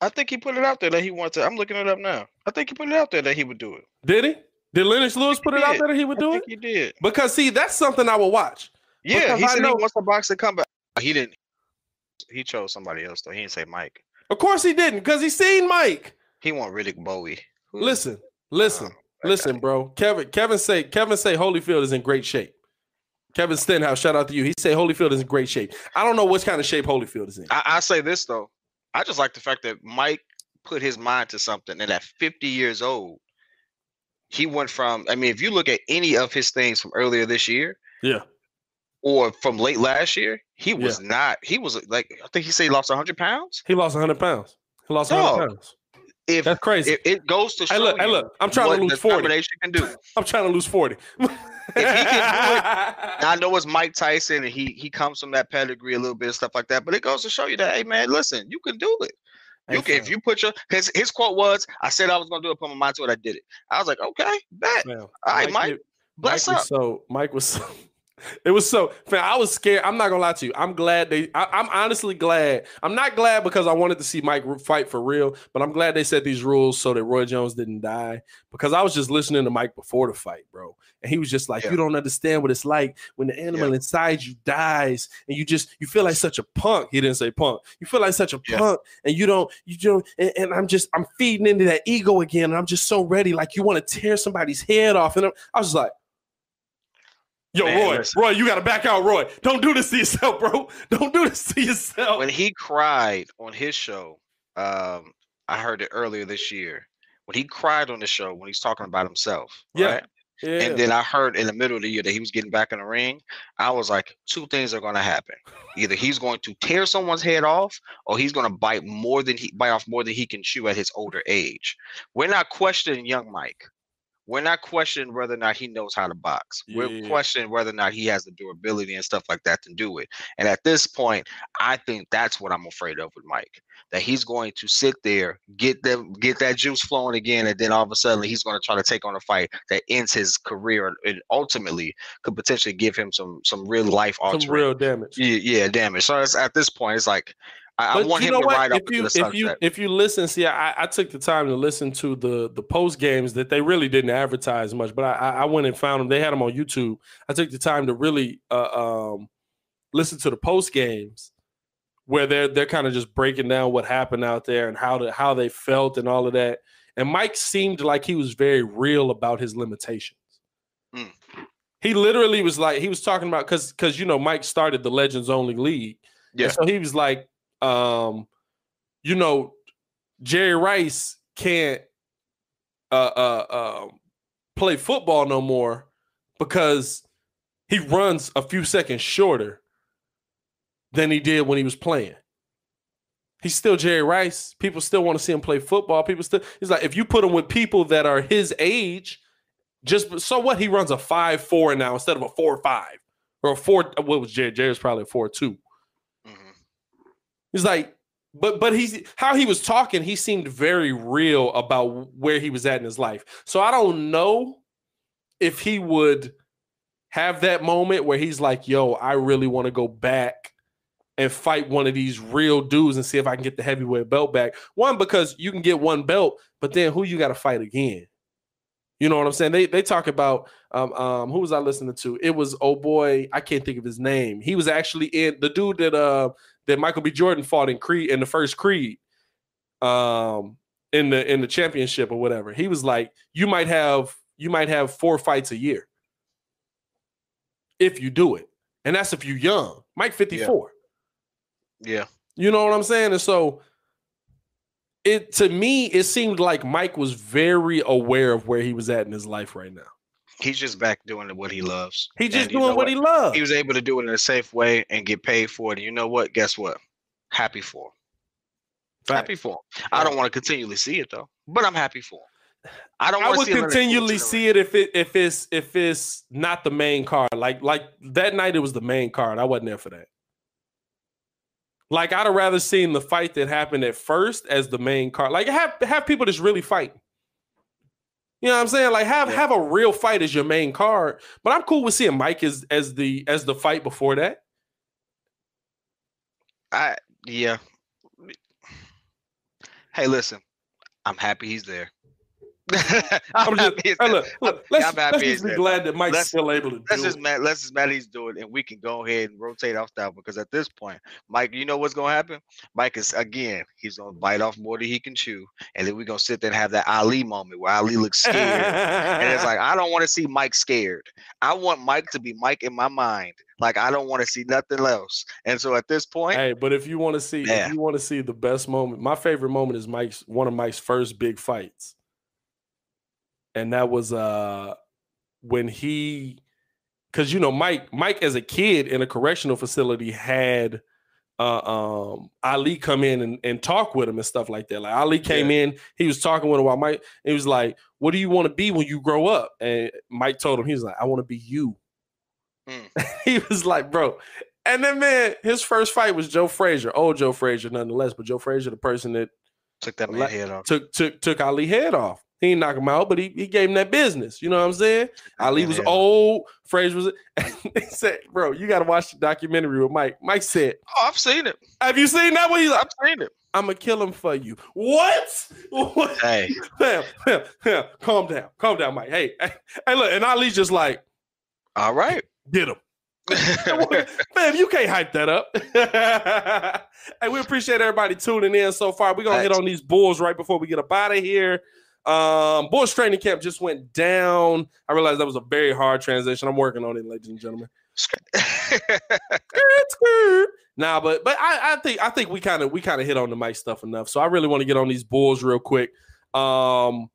I think he put it out there that he wants to. I'm looking it up now. I think he put it out there that he would do it.
Did he? Did Lennox Lewis put it out there that he would
I
do
think
it?
he did.
Because see, that's something I would watch.
Yeah,
Because
he
I
said
know-
he wants to box come back. He didn't. He chose somebody else though. He didn't say Mike.
Of course he didn't, because he seen Mike.
He want Riddick Bowe.
Listen, listen,
Oh,
listen, bro. Kevin, Kevin say, Kevin say Holyfield is in great shape. Kevin Stenhouse, shout out to you. He say Holyfield is in great shape. I don't know which kind of shape Holyfield is in.
I, I say this though. I just like the fact that Mike put his mind to something, and at 50 years old, he went from. I mean, if you look at any of his things from earlier this year
Yeah.
or from late last year, he was not. He was like, I think he said he lost 100 pounds.
He lost 100 pounds. He lost 100
Dog.
pounds.
If
That's crazy.
it, it goes to show
Hey, look, hey,
you
look. I'm trying to lose 40.
can do.
I'm trying to lose 40.
If he Now, I know it's Mike Tyson, and he he comes from that pedigree a little bit and stuff like that. But it goes to show you that, hey man, listen, you can do it. You can if you put your his his quote was, I said I was gonna do it, put my mind to it, I did it. I was like, okay, bet.
Fam,
All right, Mike,
did-
bless
Mike
up.
so Mike was so it was so I was scared. I'm not gonna lie to you. I'm glad they I, I'm honestly glad. I'm not glad because I wanted to see Mike fight for real, but I'm glad they set these rules so that Roy Jones didn't die. Because I was just listening to Mike before the fight, bro. And he was just like,
Yeah.
You don't understand what it's like when the animal inside you dies and you just you feel like such a punk. He didn't say punk. You feel like such a
Yeah.
punk and you don't you don't and, and I'm just I'm feeding into that ego again and I'm just so ready like you want to tear somebody's head off and I'm- I was just like Yo,
Man,
Roy,
listen.
Roy, you got to back out, Roy. Don't do this to yourself, bro. Don't do this to yourself.
when he cried on his show, um, I heard it earlier this year. When he cried on the show, when he's talking about himself,
Yeah.
right?
yeah.
And then I heard in the middle of the year that he was getting back in the ring. I was like, two things are going to happen. Either he's going to tear someone's head off, or he's going to bite more than he bite off more than he can chew at his older age. We're not questioning young Mike. We're not questioning whether or not he knows how to box. We're questioning whether or not he has the durability and stuff like that to do it. And at this point, I think that's what I'm afraid of with Mike. That he's going to sit there, get them, get that juice flowing again, and then all of a sudden he's going to try to take on a fight that ends his career and ultimately could potentially give him some some real life
some
altering.
real damage.
yeah, yeah, damage. So it's, at this point, it's like I, I
But
want
you
him
know
to
what?
ride up
if
into
you
the
if you if you listen, see, I, I took the time to listen to the the post games that they really didn't advertise much, but I, I I went and found them. They had them on YouTube. I took the time to really uh, um, listen to the post games where they're they're kind of just breaking down what happened out there and how to how they felt and all of that. and Mike seemed like he was very real about his limitations.
Mm.
He literally was like he was talking about because because you know Mike started the Legends Only League,
Yeah.
And so he was like, um, you know, Jerry Rice can't uh uh um play football no more because he runs a few seconds shorter than he did when he was playing. He's still Jerry Rice. People still want to see him play football. People still he's like, if you put him with people that are his age, just so what he runs a five four now instead of a four five or a four. What was Jerry? Jerry's probably a four two. He's like, but but he's how he was talking, he seemed very real about where he was at in his life. So I don't know if he would have that moment where he's like, yo, I really want to go back and fight one of these real dudes and see if I can get the heavyweight belt back. One, because you can get one belt, but then who you got to fight again? You know what I'm saying? They they talk about um um who was I listening to? It was oh boy, I can't think of his name. He was actually in the dude that uh that Michael B. Jordan fought in Creed in the first Creed, um, in the in the championship or whatever. He was like, you might have you might have four fights a year if you do it, and that's if you're young. Mike fifty four.
Yeah.
You know what I'm saying? And so it to me, it seemed like Mike was very aware of where he was at in his life right now.
He's just back doing what he loves.
He's just
And you
doing
know
what, he loves.
He was able to do it in a safe way and get paid for it. And you know what? Guess what? Happy for him. Happy for him. I don't want to continually see it though, but I'm happy for him. I don't
I would
see him in a
continually see it if it if it's if it's not the main card. Like like that night it was the main card. I wasn't there for that. Like I'd have rather seen the fight that happened at first as the main card. Like have have people just really fighting. You know what I'm saying? Like have
Yeah.
have a real fight as your main card. But I'm cool with seeing Mike as as the as the fight before that.
I yeah. Hey, listen, I'm happy he's there. I'm,
just, hey, look, look, let's, let's just be glad that Mike's
Let's-
still able to do
Let's just
it.
mad. Let's just mad he's doing, it, and we can go ahead and rotate off that because at this point, Mike, you know what's gonna happen? Mike is again, he's gonna bite off more than he can chew, and then we're gonna sit there and have that Ali moment where Ali looks scared, and it's like I don't want to see Mike scared. I want Mike to be Mike in my mind. Like I don't want to see nothing else. And so at this point,
Hey, but if you want to see,
Yeah.
if you want to see the best moment, my favorite moment is Mike's one of Mike's first big fights, and that was uh when he, because you know Mike, Mike as a kid in a correctional facility had uh um Ali come in and, and talk with him and stuff like that. Like Ali came in, he was talking with him while Mike, he was like, "What do you want to be when you grow up?" And Mike told him he was like, "I want to be you."
Mm.
he was like, bro. And then man, his first fight was Joe Frazier, old Joe Frazier, nonetheless. But Joe Frazier, the person that
took that man
Let-
head off.
took took took Ali head off. He didn't knock him out, but he, he gave him that business. You know what I'm saying? Ali
man
was
off.
old. Frazier was. they said, bro, you got to watch the documentary with Mike. Mike said,
Oh, I've seen it.
"Have you seen that one?" He's like,
I've seen it.
"I'm gonna kill him for you." What? What?
Hey,
fam, calm down, calm down, Mike. Hey, hey, hey, look, and Ali's just like,
all right.
get him. Man, you can't hype that up. hey, we appreciate everybody tuning in so far. We're gonna hit on these bulls right before we get up out of here. Um, Bulls training camp just went down. I realized that was a very hard transition. I'm working on it, ladies and gentlemen. Nah, but but I, I think I think we kind of we kind of hit on the mic stuff enough. So I really want to get on these Bulls real quick. Um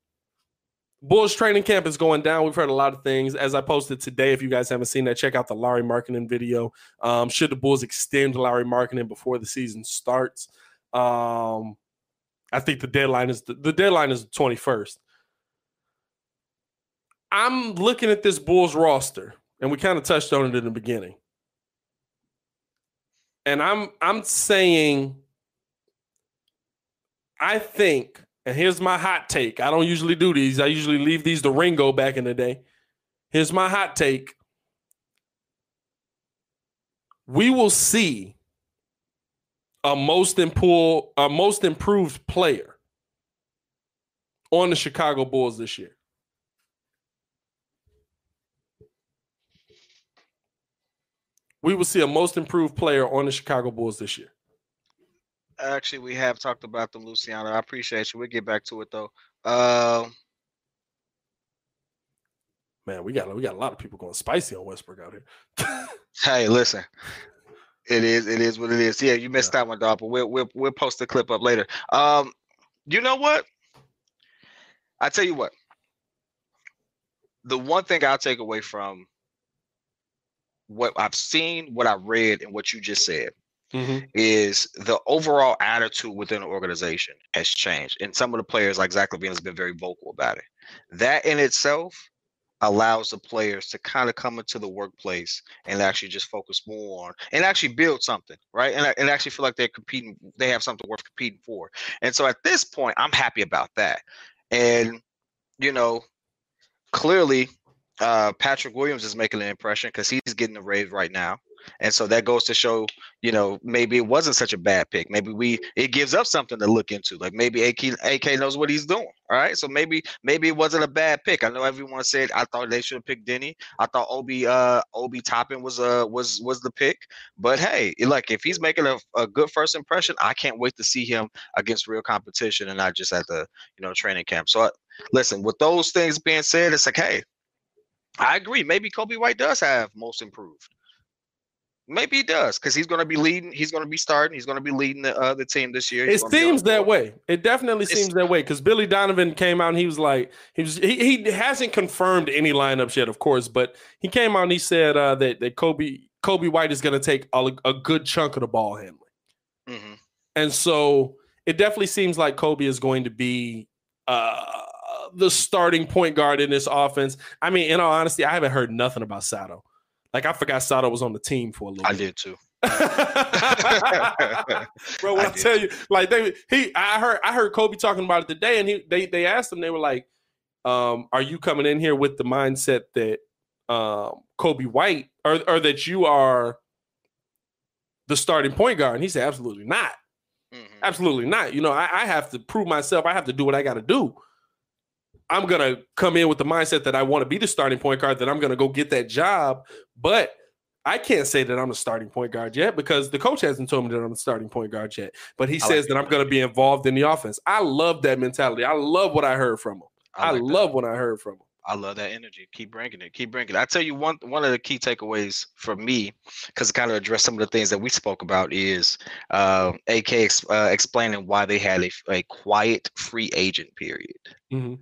Bulls training camp is going down. We've heard a lot of things. As I posted today, if you guys haven't seen that, check out the Lauri Markkanen video. Um, should the Bulls extend Lauri Markkanen before the season starts? Um, I think the deadline is the, the deadline is the 21st. I'm looking at this Bulls roster, and we kind of touched on it in the beginning. And I'm I'm saying I think, and here's my hot take. I don't usually do these. I usually leave these to Ringo back in the day. Here's my hot take. We will see a most improved, a most improved player on the Chicago Bulls this year. We will see a most improved player on the Chicago Bulls this year.
Actually, we have talked about them, Luciano. I appreciate you. We'll get back to it though. Um,
Man, we got we got a lot of people going spicy on Westbrook out here.
hey, listen. It is. It is what it is. Yeah, you missed that one, dog. But we'll we'll we'll post the clip up later. Um, you know what? I tell you what. The one thing I'll take away from what I've seen, what I read, and what you just said
Mhm.
is the overall attitude within the organization has changed. And some of the players, like Zach LaVine, has been very vocal about it. That in itself allows the players to kind of come into the workplace and actually just focus more on and actually build something, right? And, and actually feel like they're competing, they have something worth competing for. And so at this point, I'm happy about that. And, you know, clearly uh, Patrick Williams is making an impression because he's getting the raise right now. And so that goes to show, you know, maybe it wasn't such a bad pick. Maybe we it gives up something to look into. Like maybe AK AK knows what he's doing. All right. So maybe maybe it wasn't a bad pick. I know everyone said I thought they should have picked Deni. I thought Obi uh Obi Toppin was uh was was the pick. But hey, like if he's making a, a good first impression, I can't wait to see him against real competition and not just at the you know training camp. So listen, with those things being said, it's like, hey, I agree. Maybe Coby White does have most improved. Maybe he does because he's going to be leading. He's going to be starting. He's going to be leading the uh, the team this year. He's
It
gonna be on
seems that way. It definitely
It's-
seems that way because Billy Donovan came out and he was like, he was he, he hasn't confirmed any lineups yet, of course, but he came out and he said uh, that that Coby Coby White is going to take a, a good chunk of the ball handling,
Mhm.
and so it definitely seems like Coby is going to be uh, the starting point guard in this offense. I mean, in all honesty, I haven't heard nothing about Sato. Like I forgot Sato was on the team for a little.
I
bit.
did too.
Bro, when
I
I, tell you, like they he I heard I heard Coby talking about it today, and he they they asked him, they were like, um, are you coming in here with the mindset that um Coby White or or that you are the starting point guard? And he said, Absolutely not.
Mhm.
Absolutely not. You know, I, I have to prove myself, I have to do what I gotta do. I'm gonna come in with the mindset that I want to be the starting point guard, that I'm gonna go get that job, but I can't say that I'm a starting point guard yet because the coach hasn't told me that I'm a starting point guard yet. But he
I like
says that I'm going to be involved in the offense. I love that mentality. I love what I heard from him. I,
like that.
love what I heard from him.
I love that energy. Keep bringing it. Keep bringing it. I tell you one one of the key takeaways for me, because it kind of address some of the things that we spoke about, is uh, AK ex- uh, explaining why they had a, a quiet free agent period,
Mhm.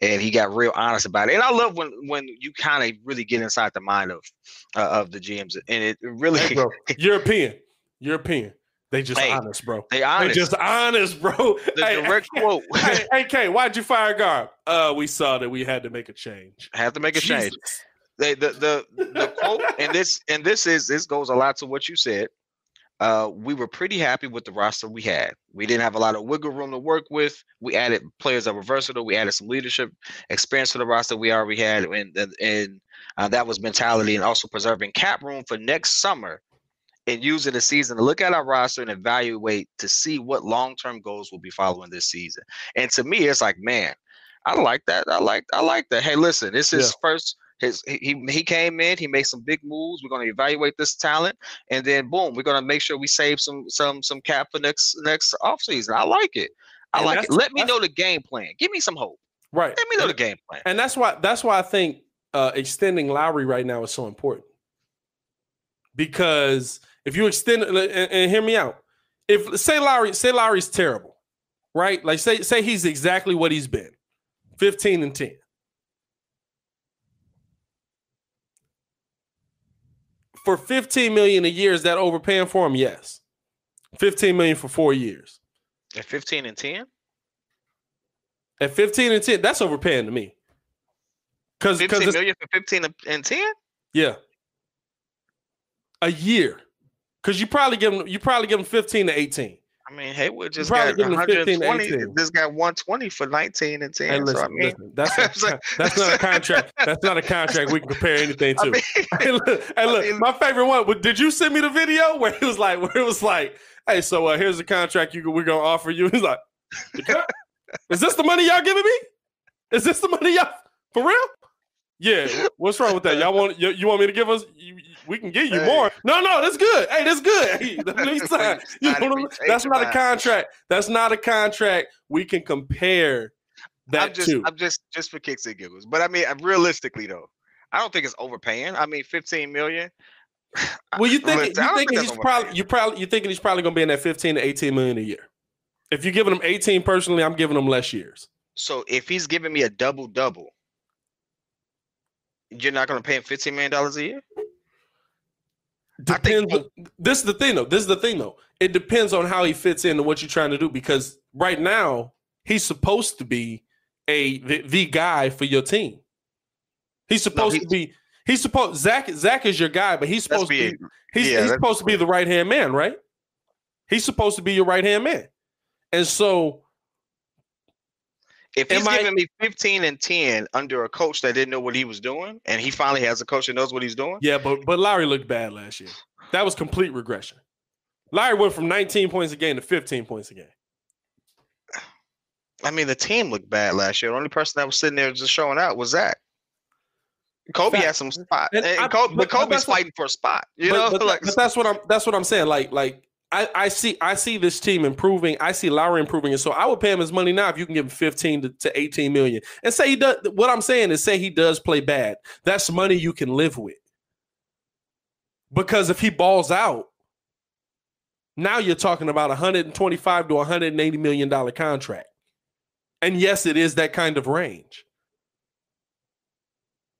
And he got real honest about it. And I love when when you kind of really get inside the mind of uh, of the GMs, and it really
Hey, bro, European, European. They just
Hey,
honest, bro.
they honest.
They just honest, bro.
the
Hey,
direct quote.
hey, hey, K, why'd you fire Garb? Uh, we saw that we had to make a change.
have to make a change. They, the the the quote and this and this is this goes a lot to what you said. Uh, we were pretty happy with the roster we had. We didn't have a lot of wiggle room to work with. We added players that were versatile. We added some leadership experience to the roster we already had, and and, uh, that was mentality, and also preserving cap room for next summer, and using the season to look at our roster and evaluate to see what long term goals will be following this season. And to me, it's like, man, I like that. I like I like that. Hey, listen, this is first his he he- he came in, he made some big moves. We're going to evaluate this talent, and then boom, we're going to make sure we save some some some cap for next next offseason. I like it. I
And
like it. Let me know the game plan. Give me some hope.
Right.
Let me know the game plan.
And that's why that's why I think uh, extending Lauri right now is so important. Because if you extend and, and hear me out, if say Lauri say Lauri's terrible, right? Like say say he's exactly what he's been, fifteen and ten. For fifteen million a year, is that overpaying for him? Yes. Fifteen million for four years.
At 15 and 10,
At fifteen and ten, that's overpaying to me. Because
15
because
million for 15 and- and 10.
Yeah. A year. Cause you probably give him you probably give him 15 to 18.
I mean, Hayward just got
give him 15 to
120.
18.
This got 120 for 19 and 10.
Hey,
so I mean,
listen, that's not, that's not a contract. That's not a contract we can compare anything to.
I mean,
hey, look, hey, look,
mean-
my favorite one. Did you send me the video where it was like, where it was like, hey, so uh, here's the contract you we're gonna offer you? He's like, is this the money y'all giving me? Is this the money y'all for real? Yeah. What's wrong with that? Y'all want you, you want me to give us? You, we can give you
Hey.
more. No, no, that's good. Hey, that's good. Hey, let me sign. You know what I'm-
we change
that's not a contract. That's not a contract we can compare That
I'm just,
too.
I'm just, just for kicks and giggles. But I mean, uh, realistically though, I don't think it's overpaying. I mean, 15 million.
well, you think you
don't
think he's probably you probably you thinking he's probably gonna be in that 15 to 18 million a year. If you're giving him 18 personally, I'm giving him less years.
So if he's giving me a double double, you're not going to pay him 15 million dollars a year. I think-
Depends. this is the thing though. This is the thing though. It depends on how he fits into what you're trying to do because right now he's supposed to be a the, the guy for your team. He's supposed
he-
to be. He's supposed Zach. Zach is your guy, but he's supposed to
be.
He's,
yeah,
he's supposed to be the right hand man, right? He's supposed to be your right hand man, and so
if he's
am I-
giving me 15 and 10 under a coach that didn't know what he was doing, and he finally has a coach that knows what he's doing,
yeah, but but Larry looked bad last year. That was complete regression. Larry went from 19 points a game to 15 points a game.
I mean, the team looked bad last year. The only person that was sitting there just showing out was Zach. Coby
Fact.
had some spot,
And
and,
I-
Coby,
but-
but,
Coby's
fighting for a spot. You
but,
know,
but,
like
but that's what I'm that's what I'm saying. Like like I, I see I see this team improving. I see Lauri improving, and so I would pay him his money now if you can give him 15 to, to 18 million. And say he does what I'm saying is say he does play bad. That's money you can live with. Because if he balls out, now you're talking about 125 to 180 million dollar contract. And yes, it is that kind of range.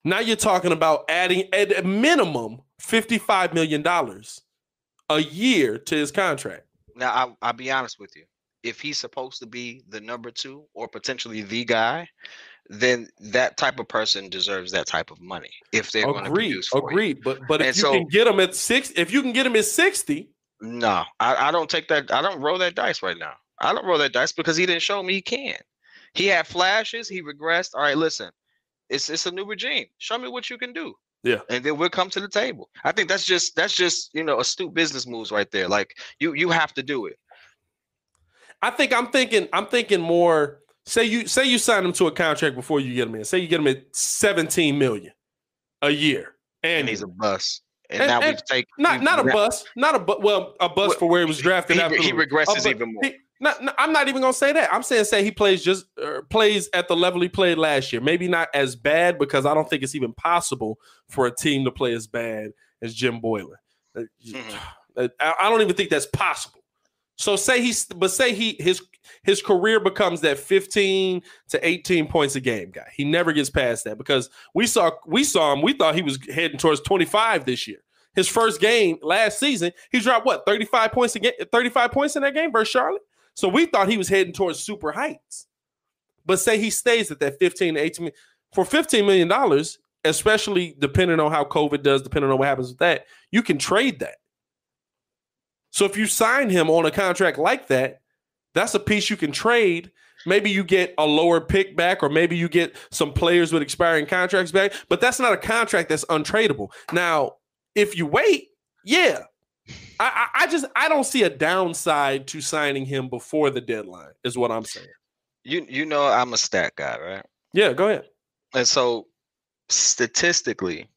Now you're talking about adding at a minimum $55 million a year to his contract.
now I, I'll be honest with you. If he's supposed to be the number two or potentially the guy, then that type of person deserves that type of money. If they're going to produce for you.
Agreed. But but if you
so-
can get him at six, if you can get him at 60,
No, I, I don't take that. I don't roll that dice right now. I don't roll that dice because he didn't show me he can. He had flashes. He regressed. All right, listen, it's it's a new regime. Show me what you can do.
Yeah.
and then we'll come to the table. I think that's just that's just you know astute business moves right there. Like you you have to do it.
I think I'm thinking I'm thinking more. Say you say you sign him to a contract before you get him in. Say you get him at 17 million a year. And,
And he's a bust. And,
And-
now
and
we've taken
not not a bust, not a but well a bust
Well,
for where he was drafted.
he-
after
he regresses even more.
he- no, I'm not even gonna say that. I'm saying say he plays just uh, plays at the level he played last year. Maybe not as bad because I don't think it's even possible for a team to play as bad as Jim Boylen. Uh, I I don't even think that's possible. So say he's but say he his his career becomes that 15 to 18 points a game guy. He never gets past that because we saw we saw him. We thought he was heading towards 25 this year. His first game last season, he dropped what 35 points a game, 35 points in that game versus Charlotte. So we thought he was heading towards super heights. But say he stays at that 15 to 18 for 15 million dollars, especially depending on how COVID does, depending on what happens with that, you can trade that. So if you sign him on a contract like that, that's a piece you can trade. Maybe you get a lower pick back, or maybe you get some players with expiring contracts back, but that's not a contract that's untradeable. Now, if you wait, yeah. I, I, just I don't see a downside to signing him before the deadline, is what I'm saying.
You you know I'm a stat guy, right?
Yeah, go ahead.
And so statistically,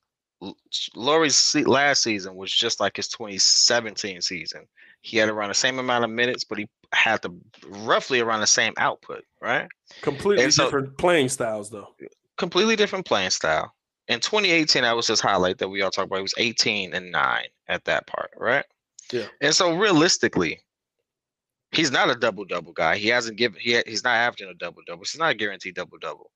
Lauri's last season was just like his 2017 season. He had around the same amount of minutes, but he had the roughly around the same output, right?
Completely
so-
different playing styles, though.
Completely different playing style. In 2018, that was his highlight that we all talk about. He was 18 and 9 at that part, right?
Yeah.
And so realistically, he's not a double double guy. He hasn't given he he's not averaging a double double. It's not a guaranteed double double.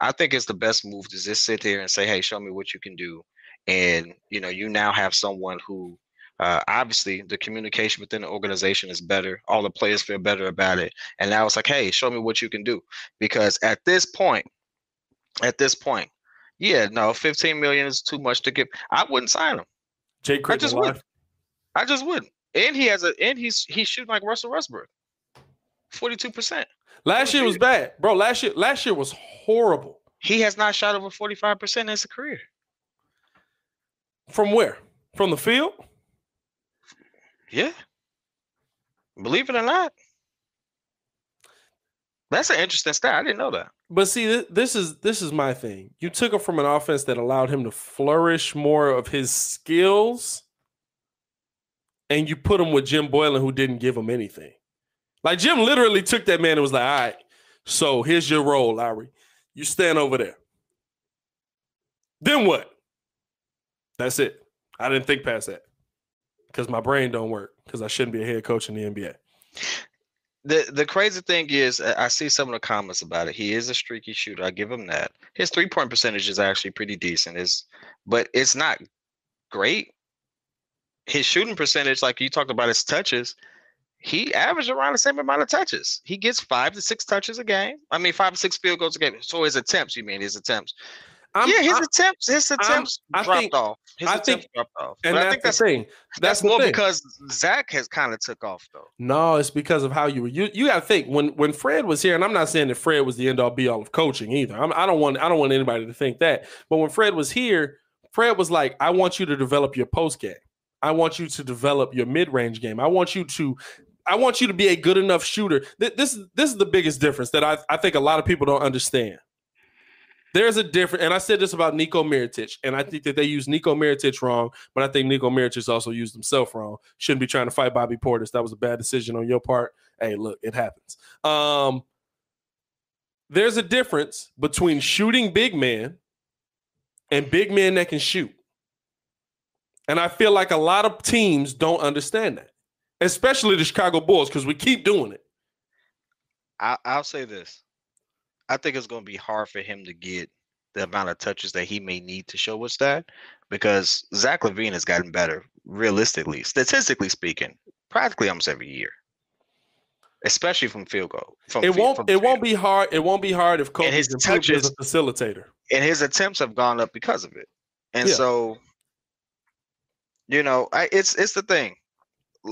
I think it's the best move to just sit here and say, "Hey, show me what you can do." And you know, you now have someone who uh, obviously the communication within the organization is better. All the players feel better about it. And now it's like, "Hey, show me what you can do." Because at this point, at this point, yeah, no, 15 million is too much to give. I wouldn't sign him.
Jay Critton
just
alive.
would. I just wouldn't. And he has a and he's he's shooting like Russell Westbrook. 42%.
Last year was bad, bro. Last year, last year was horrible.
He has not shot over 45% in his career.
From where? From the field?
Yeah. Believe it or not. That's an interesting stat. I didn't know that.
But see, th- this is this is my thing. You took him from an offense that allowed him to flourish more of his skills, and you put him with Jim Boylen, who didn't give him anything. Like Jim literally took that man and was like, "All right, So here's your role, Lauri. You stand over there. Then what? That's it. I didn't think past that because my brain don't work because I shouldn't be a head coach in the NBA.
The the crazy thing is, uh, I see some of the comments about it. He is a streaky shooter. I give him that. His three point percentage is actually pretty decent. Is but it's not great. His shooting percentage, like you talked about his touches, he averaged around the same amount of touches. He gets five to six touches a game. I mean, five to six field goals a game. So his attempts, you mean his attempts?
I'm,
yeah, his
I'm-
attempts, his attempts
I
dropped
think-
off. His
I
attempts
think-
dropped off.
and
But
that's
I think
the
that's
thing.
that's,
That's,
more
thing.
because Zach has kind of took off though.
No, it's because of how you were. You you got to think when when Fred was here, and I'm not saying that Fred was the end all be all of coaching either. I'm, I don't want I don't want anybody to think that. But when Fred was here, Fred was like, I want you to develop your post game. I want you to develop your mid range game. I want you to. I want you to be a good enough shooter. This is this is the biggest difference that I, I think a lot of people don't understand. There's a different, and I said this about Nico Mirotic, and I think that they use Nico Mirotic wrong, but I think Nico Mirotic also used himself wrong. Shouldn't be trying to fight Bobby Portis. That was a bad decision on your part. Hey, look, it happens. Um, there's a difference between shooting big men and big men that can shoot. And I feel like a lot of teams don't understand that, especially the Chicago Bulls, because we keep doing it.
I, I'll say this. I think it's going to be hard for him to get the amount of touches that he may need to show us that because Zach LaVine has gotten better, realistically, statistically speaking, practically almost every year, especially from field goal. From
It won't. It won't be hard. It won't be hard if Coby
his
is as a facilitator.
And his attempts have gone up because of it. And
Yeah.
so, you know, I, it's it's the thing.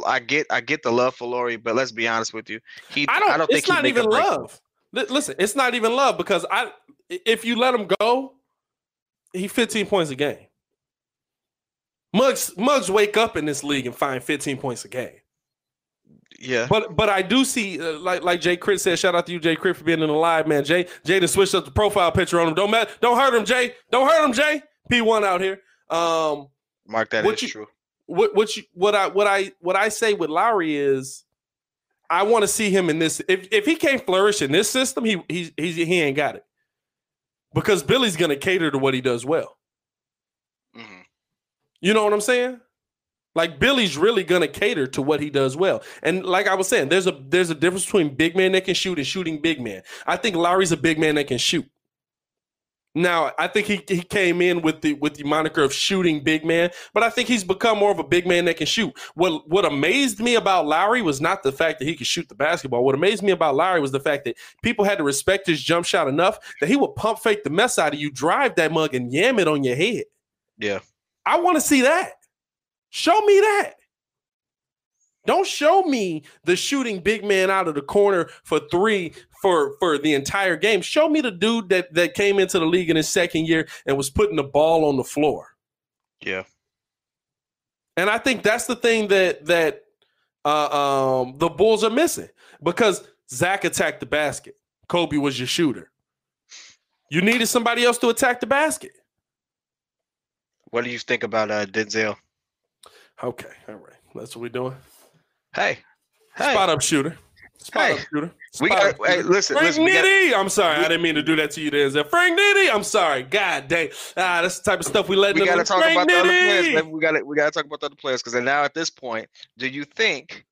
I get I get the love for Lauri, but let's be honest with you. He
I don't.
I don't think
it's
he
not even love. Li- Listen, it's not even love because I. If you let him go, he 15 points a game. Mugs Mugs wake up in this league and find 15 points a game.
Yeah.
But but I do see uh, like like Jay Crit said. Shout out to you, Jay Crit, for being in the live, man. Jay Jay to switched up the profile picture on him. Don't ma- don't hurt him, Jay. Don't hurt him, Jay. P one out here. Um,
Mark that
What
is
you-
true.
what what you what I what I what I say with Lauri is I want to see him in this. If if he can't flourish in this system, he he he's he ain't got it. Because Billy's gonna cater to what he does well.
hmm
You know what I'm saying? Like Billy's really gonna cater to what he does well. And like I was saying, there's a there's a difference between big man that can shoot and shooting big man. I think Lauri's a big man that can shoot. Now, I think he, he came in with the with the moniker of shooting big man, but I think he's become more of a big man that can shoot. What what amazed me about Lauri was not the fact that he could shoot the basketball. What amazed me about Lauri was the fact that people had to respect his jump shot enough that he would pump fake the mess out of you, drive that mug, and yam it on your head.
Yeah.
I want to see that. Show me that. Don't show me the shooting big man out of the corner for three for for the entire game. Show me the dude that that came into the league in his second year and was putting the ball on the floor.
Yeah.
And I think that's the thing that that uh, um, the Bulls are missing because Zach attacked the basket. Coby was your shooter. You needed somebody else to attack the basket.
What do you think about uh, Denzel?
Okay, all right, that's what we're doing.
Hey, hey,
Spot up shooter. Spot
Hey,
up shooter.
we
Spot
got.
up
Hey, listen,
Frank
listen. We got,
I'm sorry. I didn't mean to do that to you, Denzel. Frank Nitty. I'm sorry. God dang. Ah, that's the type of stuff we let.
we got to talk
Frank
about the other players.
Nitty.
Man. We got to. We got to talk about the other players because now at this point, do you think?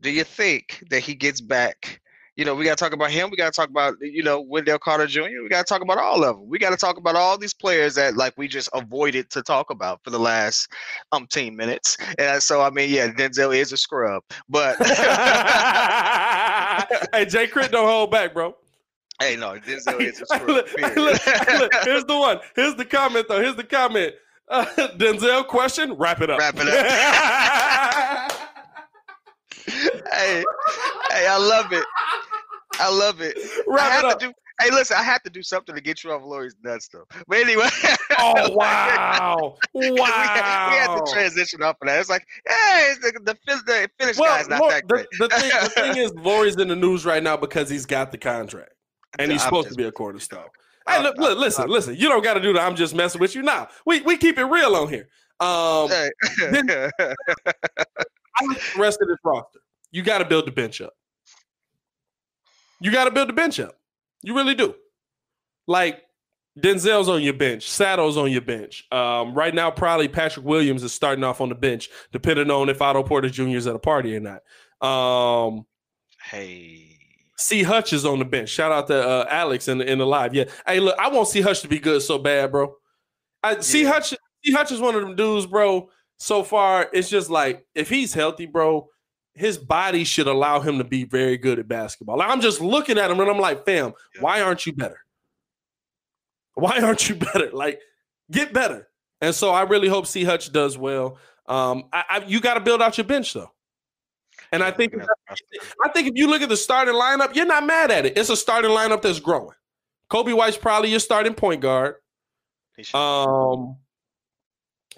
Do you think that he gets back? You know, we got to talk about him. We got to talk about you know Wendell Carter Jr. We got to talk about all of them. We got to talk about all these players that like we just avoided to talk about for the last umpteen minutes. And so I mean, yeah, Denzel is a scrub, but
hey, Jay Crit, don't hold back, bro.
hey, no, Denzel is a scrub.
look, look, here's the one. Here's the comment, though. Here's the comment. Uh, Denzel question. Wrap it up.
Wrap it up. hey, hey, I love it. I love it. I have
it
to do. Hey, listen, I have to do something to get you off Lauri's nuts, though. But anyway.
Oh wow!
we,
Wow!
had, we had to transition off of that. It's like, hey, the the, fin- the Finnish
well,
guy's not
Lor-
that great.
the, thing, the thing is, Lauri's in the news right now because he's got the contract and he's
I'm
supposed to be a cornerstone. Hey, look, look, listen,
I'm-
listen. You don't got to do that. I'm just messing with you now. We we keep it real on here. Um,
Hey.
then- I like the rest of this roster. You got to build the bench up. You got to build the bench up. You really do. Like Denzel's on your bench, Saddle's on your bench. Um, right now, probably Patrick Williams is starting off on the bench, depending on if Otto Porter Jr. is at a party or not. Um,
Hey.
C Hutch is on the bench. Shout out to uh, Alex in the, in the live. Yeah. Hey, look, I want C Hutch to be good so bad, bro. I C
Yeah.
Hutch. C Hutch is one of them dudes, bro. So far, it's just like if he's healthy, bro, his body should allow him to be very good at basketball. Like, I'm just looking at him and I'm like, fam,
Yeah.
why aren't you better? Why aren't you better? Like, get better. And so I really hope C Hutch does well. Um, I, I, you got to build out your bench though. And I think I think if you look at the starting lineup, you're not mad at it. It's a starting lineup that's growing. Coby White's probably your starting point guard. Um,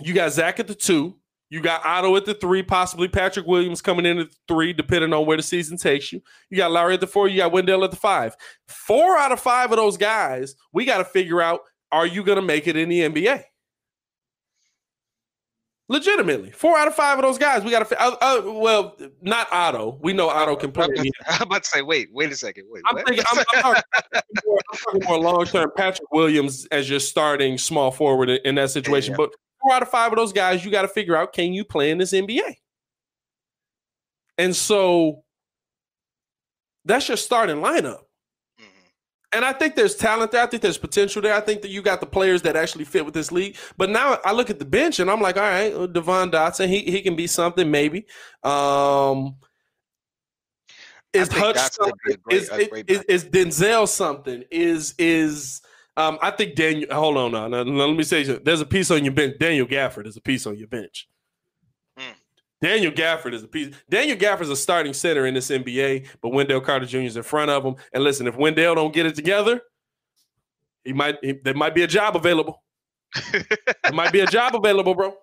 you got Zach at the two. You got Otto at the three, possibly Patrick Williams coming in at the three, depending on where the season takes you. You got Larry at the four. You got Wendell at the five. Four out of five of those guys, we got to figure out: Are you going to make it in the NBA? Legitimately, four out of five of those guys, we got to. Uh, uh, well, not Otto. We know Otto can play.
I'm,
in the
I'm about to say, wait, wait a second. Wait,
I'm thinking. I'm, I'm talking more, I'm talking more long term. Patrick Williams as your starting small forward in, that situation.
Yeah.
But four out of five of those guys, you got to figure out: Can you play in this NBA? And so that's your starting lineup.
Mhm.
And I think there's talent there. I think there's potential there. I think that you got the players that actually fit with this league. But now I look at the bench and I'm like, all right, Devon Dotson, he he can be something maybe. Um, is Hutch
Dotson would be a great-
is, is, is Denzel something? Is is um I think Daniel hold on now. now, now let me say something. there's a piece on your bench. Daniel Gafford is a piece on your bench.
Hmm.
Daniel Gafford is a piece. Daniel Gafford is a starting center in this NBA, but Wendell Carter Jr. is in front of him. And listen, if Wendell don't get it together, he might he, there might be a job available. there might be a job available, bro.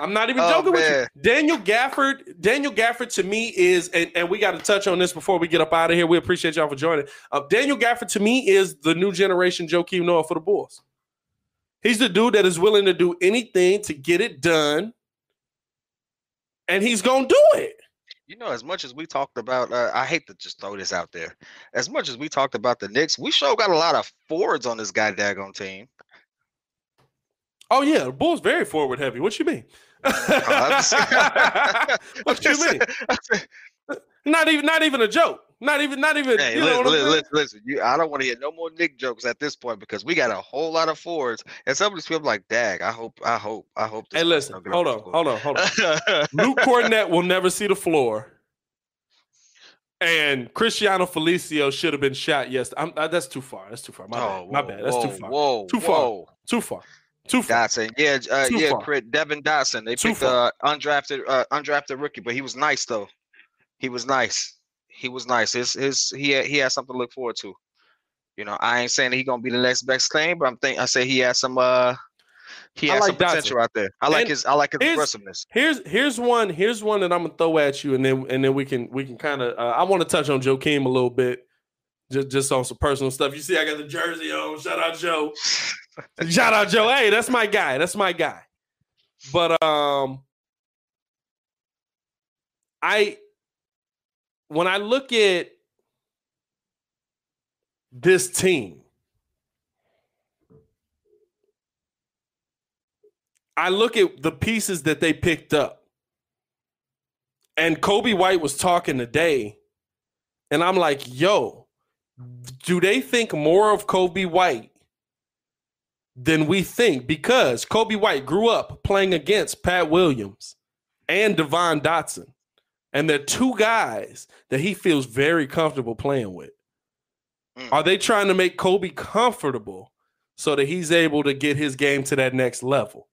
I'm not even
Oh,
joking with you. Daniel Gafford, Daniel Gafford to me is, and, and we got to touch on this before we get up out of here. We appreciate y'all for joining. Uh, Daniel Gafford to me is the new generation Joakim Noah for the Bulls. He's the dude that is willing to do anything to get it done, and he's gonna do it.
You know, as much as we talked about, uh, I hate to just throw this out there. As much as we talked about the Knicks, we sure got a lot of forwards on this guy daggone team.
Oh yeah, the Bulls very forward heavy. What you mean?
I'm
what you mean? Not even, not even a joke. Not even, not even.
Hey,
you know
listen, listen, listen, you, I don't want to hear no more Nick jokes at this point because we got a whole lot of forwards, and some of these people like, "Dag, I hope, I hope, I hope."
Hey, listen, hold on, hold on, hold on. Luke Kornet will never see the floor. And Cristiano Felicio should have been shot Yes, I'm, uh, that's too far. That's too far. My
oh,
bad. My bad. That's
whoa,
too far.
Whoa,
Too far.
whoa.
Too far. Far.
Dotson, yeah, uh, yeah. Crit, Devon Dotson. They
Too
picked uh, undrafted, uh, undrafted rookie, but he was nice though. He was nice. He was nice. His, his, he had, he had something to look forward to. You know, I ain't saying he gonna be the next best thing, but I'm think I say he has some, uh, he has
like
some potential
Dotson.
out there. I like
And
his, I like his
here's-
aggressiveness.
Here's here's one here's one that I'm gonna throw at you, and then and then we can we can kind of uh, I want to touch on Joe Kim a little bit, just just on some personal stuff. You see, I got the jersey on. Shout out Joe. Shout out Joe. Hey, that's my guy. That's my guy. But um, I when I look at this team, I look at the pieces that they picked up. And Coby White was talking today, and I'm like, yo, do they think more of Coby White than we think? Because Coby White grew up playing against Pat Williams and Devon Dotson. And they're two guys that he feels very comfortable playing with.
Mm.
Are they trying to make Coby comfortable so that he's able to get his game to that next level?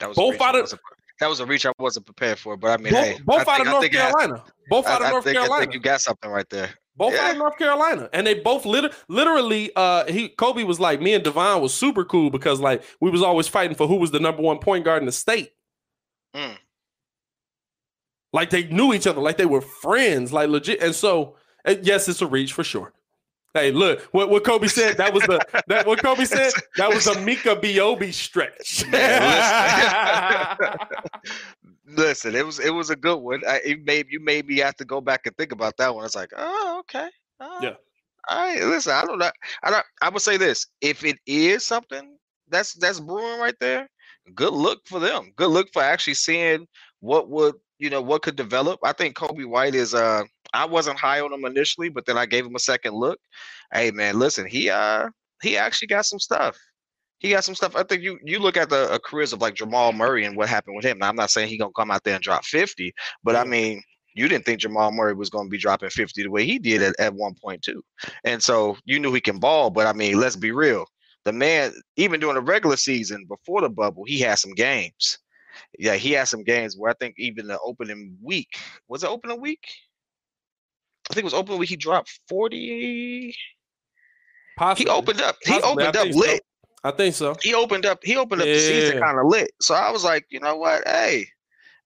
That was
Both
a reach I
out of-
wasn't- that was a reach I wasn't prepared for. But I mean,
both
hey,
both
I
out
think-
of North
think it has-
Carolina. Both
I,
out of
I
North
think, I
Carolina.
think you got something right there.
Both
Yeah.
out of North Carolina, and they both lit- literally. Uh, he Coby was like me and Devon was super cool because like we was always fighting for who was the number one point guard in the state.
Mm.
Like they knew each other, like they were friends, like legit. And so, uh, yes, it's a reach for sure. Hey, look what, what Coby said. That was the that what Coby said. That was a Mika Biobi stretch.
Listen, it was it was a good one. I, it made you made me have to go back and think about that one. It's like, oh, okay. Oh,
Yeah.
All right. Listen, I don't know. I don't. I would say this: if it is something that's that's brewing right there, good look for them. Good look for actually seeing what would you know what could develop. I think Coby White is. Uh, I wasn't high on him initially, but then I gave him a second look. Hey, man, listen, he uh he actually got some stuff. He got some stuff. I think you you look at the uh, careers of like Jamal Murray and what happened with him. Now, I'm not saying he gonna come out there and drop 50, but I mean, you didn't think Jamal Murray was gonna be dropping 50 the way he did at, at one point too. And so you knew he can ball, but I mean, let's be real. The man, even during the regular season before the bubble, he had some games. Yeah, he had some games where I think even the opening week was it opening week? I think it was opening week. He dropped 40.
Possibly.
He opened up. He
Possibly. I
opened up lit
I think so.
he opened up he opened up the season kind of lit. So I was like, you know what? Hey.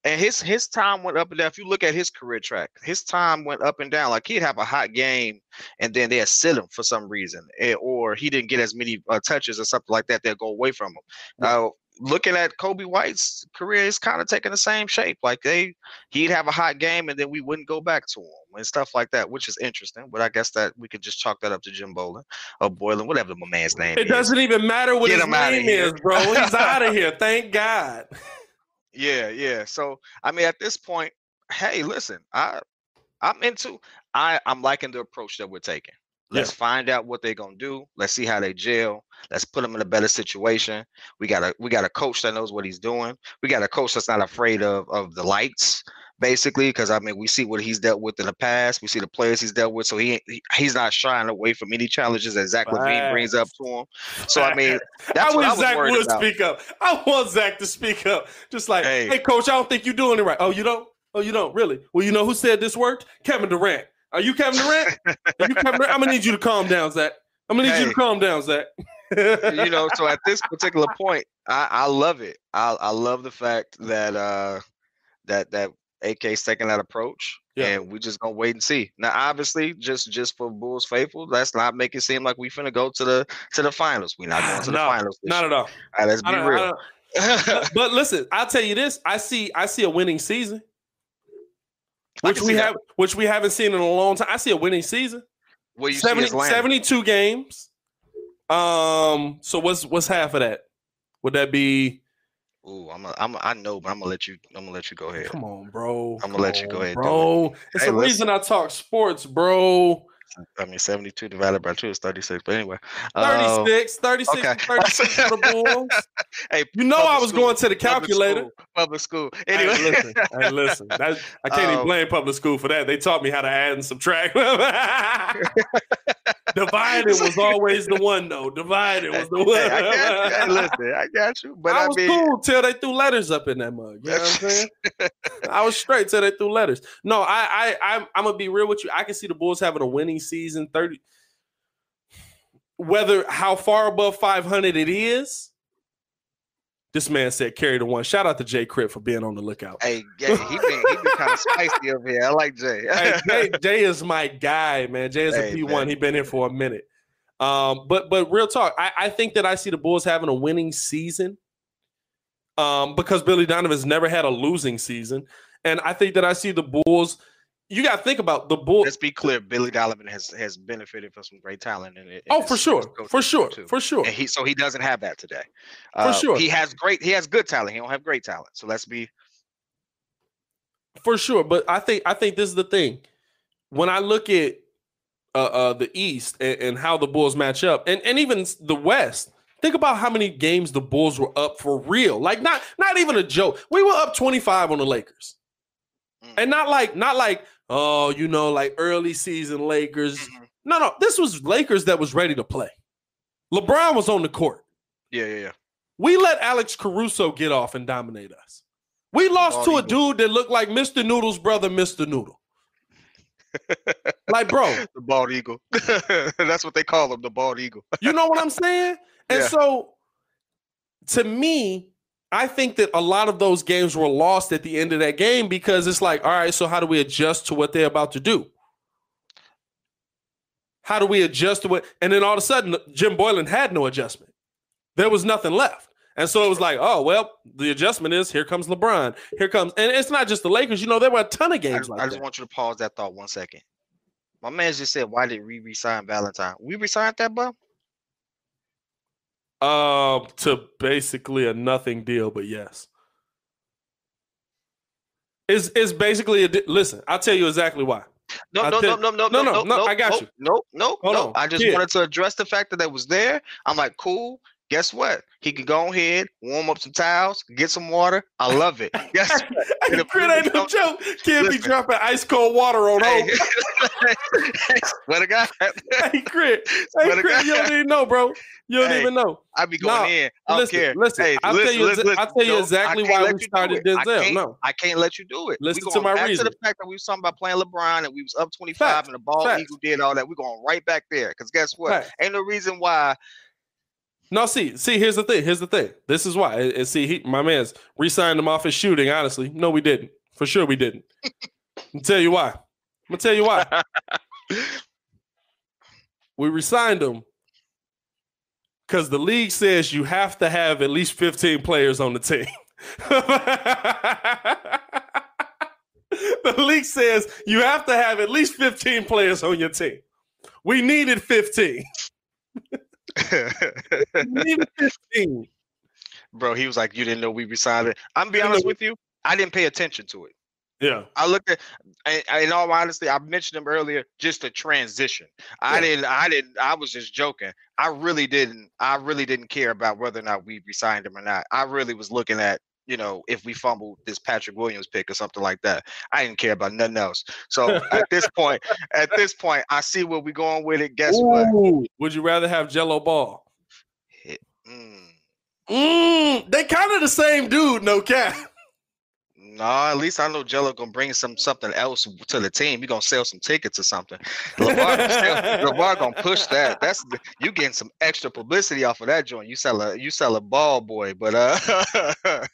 And his his time went up and down. If you look at his career track, his time went up and down. Like he'd have a hot game, and then they'd sit him for some reason, eh, or he didn't get as many uh, touches or something like that. They'll go away from him. Now, looking at Coby White's career, is kind of taking the same shape. Like they, he'd have a hot game, and then we wouldn't go back to him and stuff like that, which is interesting. But I guess that we could just chalk that up to Jim Boylen or Boylan, whatever my man's name
It
is.
doesn't even matter what
Get
his name is, bro. He's out of here. Thank God.
Yeah, yeah. So I mean, at this point, hey, listen, I I'm into I I'm liking the approach that we're taking. Let's find out what they're gonna do. Let's see how they gel. Let's put them in a better situation. We got a we got a coach that knows what he's doing. We got a coach that's not afraid of of the lights, basically, because I mean we see what he's dealt with in the past. We see the players he's dealt with, so he, he he's not shying away from any challenges that Zach LaVine brings up to him. So I mean, that's
I
what I was
Zach
worried
would
about.
speak up. I want Zach to speak up. Just like,
Hey.
hey. coach, I don't think you're doing it right. Oh, you don't? Oh, you don't? Really? Well, you know who said this worked? Kevin Durant. Are you Kevin Durant? Are you Kevin Durant? I'm gonna need you to calm down, Zach. I'm gonna need you to calm down, Zach.
you know so at this particular point i i love it i i love the fact that uh that that ak's taking that approach
Yeah.
and we just gonna wait and see now obviously just just for bulls faithful let's not make it seem like we finna go to the to the finals we're not going to the
No,
finals this
Not at all.
All right, let's
I
be real
but listen, I'll tell you this: I see, I see a winning season, which we
see that.
have, which we haven't seen in a long time. I see a winning season.
Where you
70,
see
72 games. Um, so what's what's half of that? Would that be?
Ooh, I'm a, I'm a, I know, but I'm gonna let you. I'm gonna let you go ahead.
Come on, bro.
I'ma
Come
let you go
on,
ahead and do
bro. It's
Hey,
the
listen.
reason I talk sports, bro.
I mean, 72 divided by two is 36. But anyway, um,
36, 36,
okay.
36 for the Bulls.
hey,
You know I was
school,
going to the calculator.
Public school.
Hey,
Anyway,
listen, hey, listen. That, I can't even
Um,
blame public school for that. They taught me how to add and subtract. Divided was always the one, though. Divided was the one.
Hey, I got you. Hey, listen, I got you. But
I
I,
was
mean,
cool till they threw letters up in that mug. You know what I'm saying? I was straight till they threw letters. No, I, I, I'm, I'm gonna be real with you. I can see the Bulls having a winning season. Thirty, whether how far above 500 it is. This man said carry the one. Shout out to Jay Crit for being on the lookout.
hey, yeah, he been he been kind of spicy over here. I like Jay.
Hey, Jay, Jay is my guy, man. Jay is
Hey,
a P1.
man.
He been here for a minute. Um, but but real talk, I, I think that I see the Bulls having a winning season. Um, because Billy Donovan's never had a losing season. And I think that I see the Bulls. You got to think about the Bulls.
Let's be clear. Billy Donovan has has benefited from some great talent in it.
Oh, for sure, for sure,
too.
for sure.
And he so he doesn't have that today. Uh,
sure.
he has great. He has good talent. He don't have great talent. So let's be.
for sure. But I think I think this is the thing. When I look at uh, uh, the East and, and how the Bulls match up, and and even the West, think about how many games the Bulls were up for real. Like not not even a joke. We were up twenty five on the Lakers,
Mm.
and not like not like oh you know like early season Lakers.
Mhm.
No, no, this was Lakers that was ready to play. LeBron was on the court.
Yeah, yeah, yeah.
We let Alex Caruso get off and dominate us. We lost to a dude that looked like Mr. Noodle's brother, Mr. Noodle. like, bro,
The bald eagle. That's what they call him. The bald eagle.
you know what I'm saying? And
Yeah.
so, to me, I think that a lot of those games were lost at the end of that game because it's like, all right, so how do we adjust to what they're about to do? How do we adjust to it? And then all of a sudden, Jim Boylen had no adjustment. There was nothing left. And so it was like, oh well, the adjustment is here comes LeBron, here comes, and it's not just the Lakers. You know, there were a ton of
I,
games
just-
like
I just
that.
want you to pause that thought one second. My man just said, "Why did we resign Valentine? We resigned that, bro.
Um, to basically a nothing deal, but yes, it's it's basically a di- listen. I'll tell you exactly why.
No, no, no, no, no,
no,
no,
no, no, I got
no,
you.
No, no, no. I just wanted to address the fact that that was there. I'm like, cool. Guess what? He could go ahead, warm up some towels, get some water. I love it. What? The
Crit ain't no joke. Can't be dropping ice cold water on
Hey,
home.
swear to God,
Hey, Crit. Hey, Crit, you don't even know, bro. You don't
Hey,
even know.
I be going
No,
in. I don't
listen,
care.
listen.
Hey,
I'll tell
listen,
you.
listen,
I'll tell you exactly why we started
it. I
Denzel. No,
I can't let you do it.
Listen to my
back to the fact that we was talking about playing LeBron and we was up 25
Facts.
and the ball
Facts.
eagle did all that. We're going right back there. Because guess what?
Facts.
Ain't no reason why
no. See, see. Here's the thing. Here's the thing. This is why. And see, he, my man's re-signed him off his shooting. Honestly, no, we didn't. For sure, we didn't. I'll tell you why. I'm gonna tell you why. we resigned him because the league says you have to have at least 15 players on the team. the league says you have to have at least 15 players on your team. We needed 15. We needed 15.
Bro, he was like, You didn't know we resigned it. I'm be honest with you. I didn't pay attention to it.
Yeah.
I looked at, and- and in all honesty, I mentioned him earlier. Just a transition. I
Yeah.
didn't. I didn't. I was just joking. I really didn't. I really didn't care about whether or not we resigned him or not. I really was looking at, you know, if we fumbled this Patrick Williams pick or something like that. I didn't care about nothing else. So at this point, at this point, I see where we're going with it. Guess what?
Would you rather have Gelo Ball?
Mm,
Mm, they kind of the same dude, no cap.
No, at least I know Gelo gonna bring some something else to the team. He gonna sell some tickets or something. Gonna sell- gonna push that. That's you getting some extra publicity off of that joint. You sell a you sell a ball boy, but uh,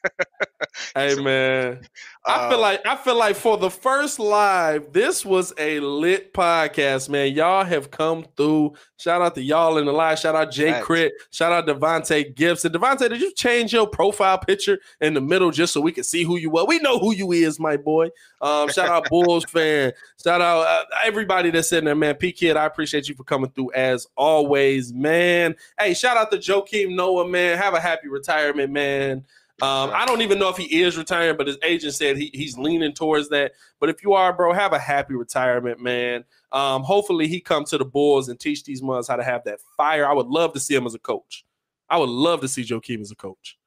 Hey
So-
man, I feel
uh,
like I feel like for the first live, this was a lit podcast, man. Y'all have come through. Shout out to y'all in the live. Shout out Jay. Crit. Shout out Devontae Gibson. Devontae, did you change your profile picture in the middle just so we could see who you were? We know who you is, my boy. Um, shout out Bulls fan. Shout out uh, everybody that's sitting there, man. P Kid, I appreciate you for coming through as always, man. Hey, shout out to Joakim Noah, man. Have a happy retirement, man. Um, I don't even know if he is retiring, but his agent said he, he's leaning towards that. But if you are, bro, have a happy retirement, man. Um, hopefully he come to the Bulls and teach these mothers how to have that fire. I would love to see him as a coach. I would love to see Joakim as a coach.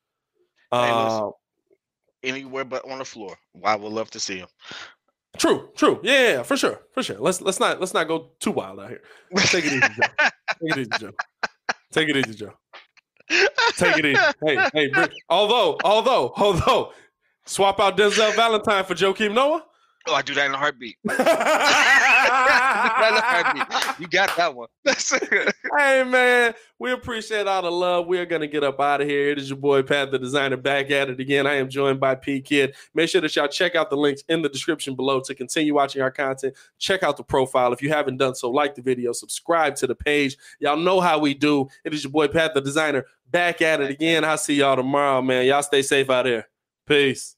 Hey, listen.
Uh,
anywhere but on the floor. I would love to see him.
true, true. Yeah, yeah, for sure, for sure. Let's let's not let's not go too wild out here. Take it easy, Joe. Take it easy, Joe. Take it easy, Joe. Take it easy. Hey, hey. Bring, although, although, although, swap out Denzel Valentine for Joakim Noah.
Oh, I do that in a heartbeat. In a heartbeat. You got that one.
hey man, we appreciate all the love. We are gonna get up out of here. It is your boy Pat the Designer back at it again. I am joined by P Kid. Make sure that y'all check out the links in the description below to continue watching our content. Check out the profile if you haven't done so. Like the video, subscribe to the page. Y'all know how we do. It is your boy Pat the Designer back at it again. I'll see y'all tomorrow, man. Y'all stay safe out there. Peace.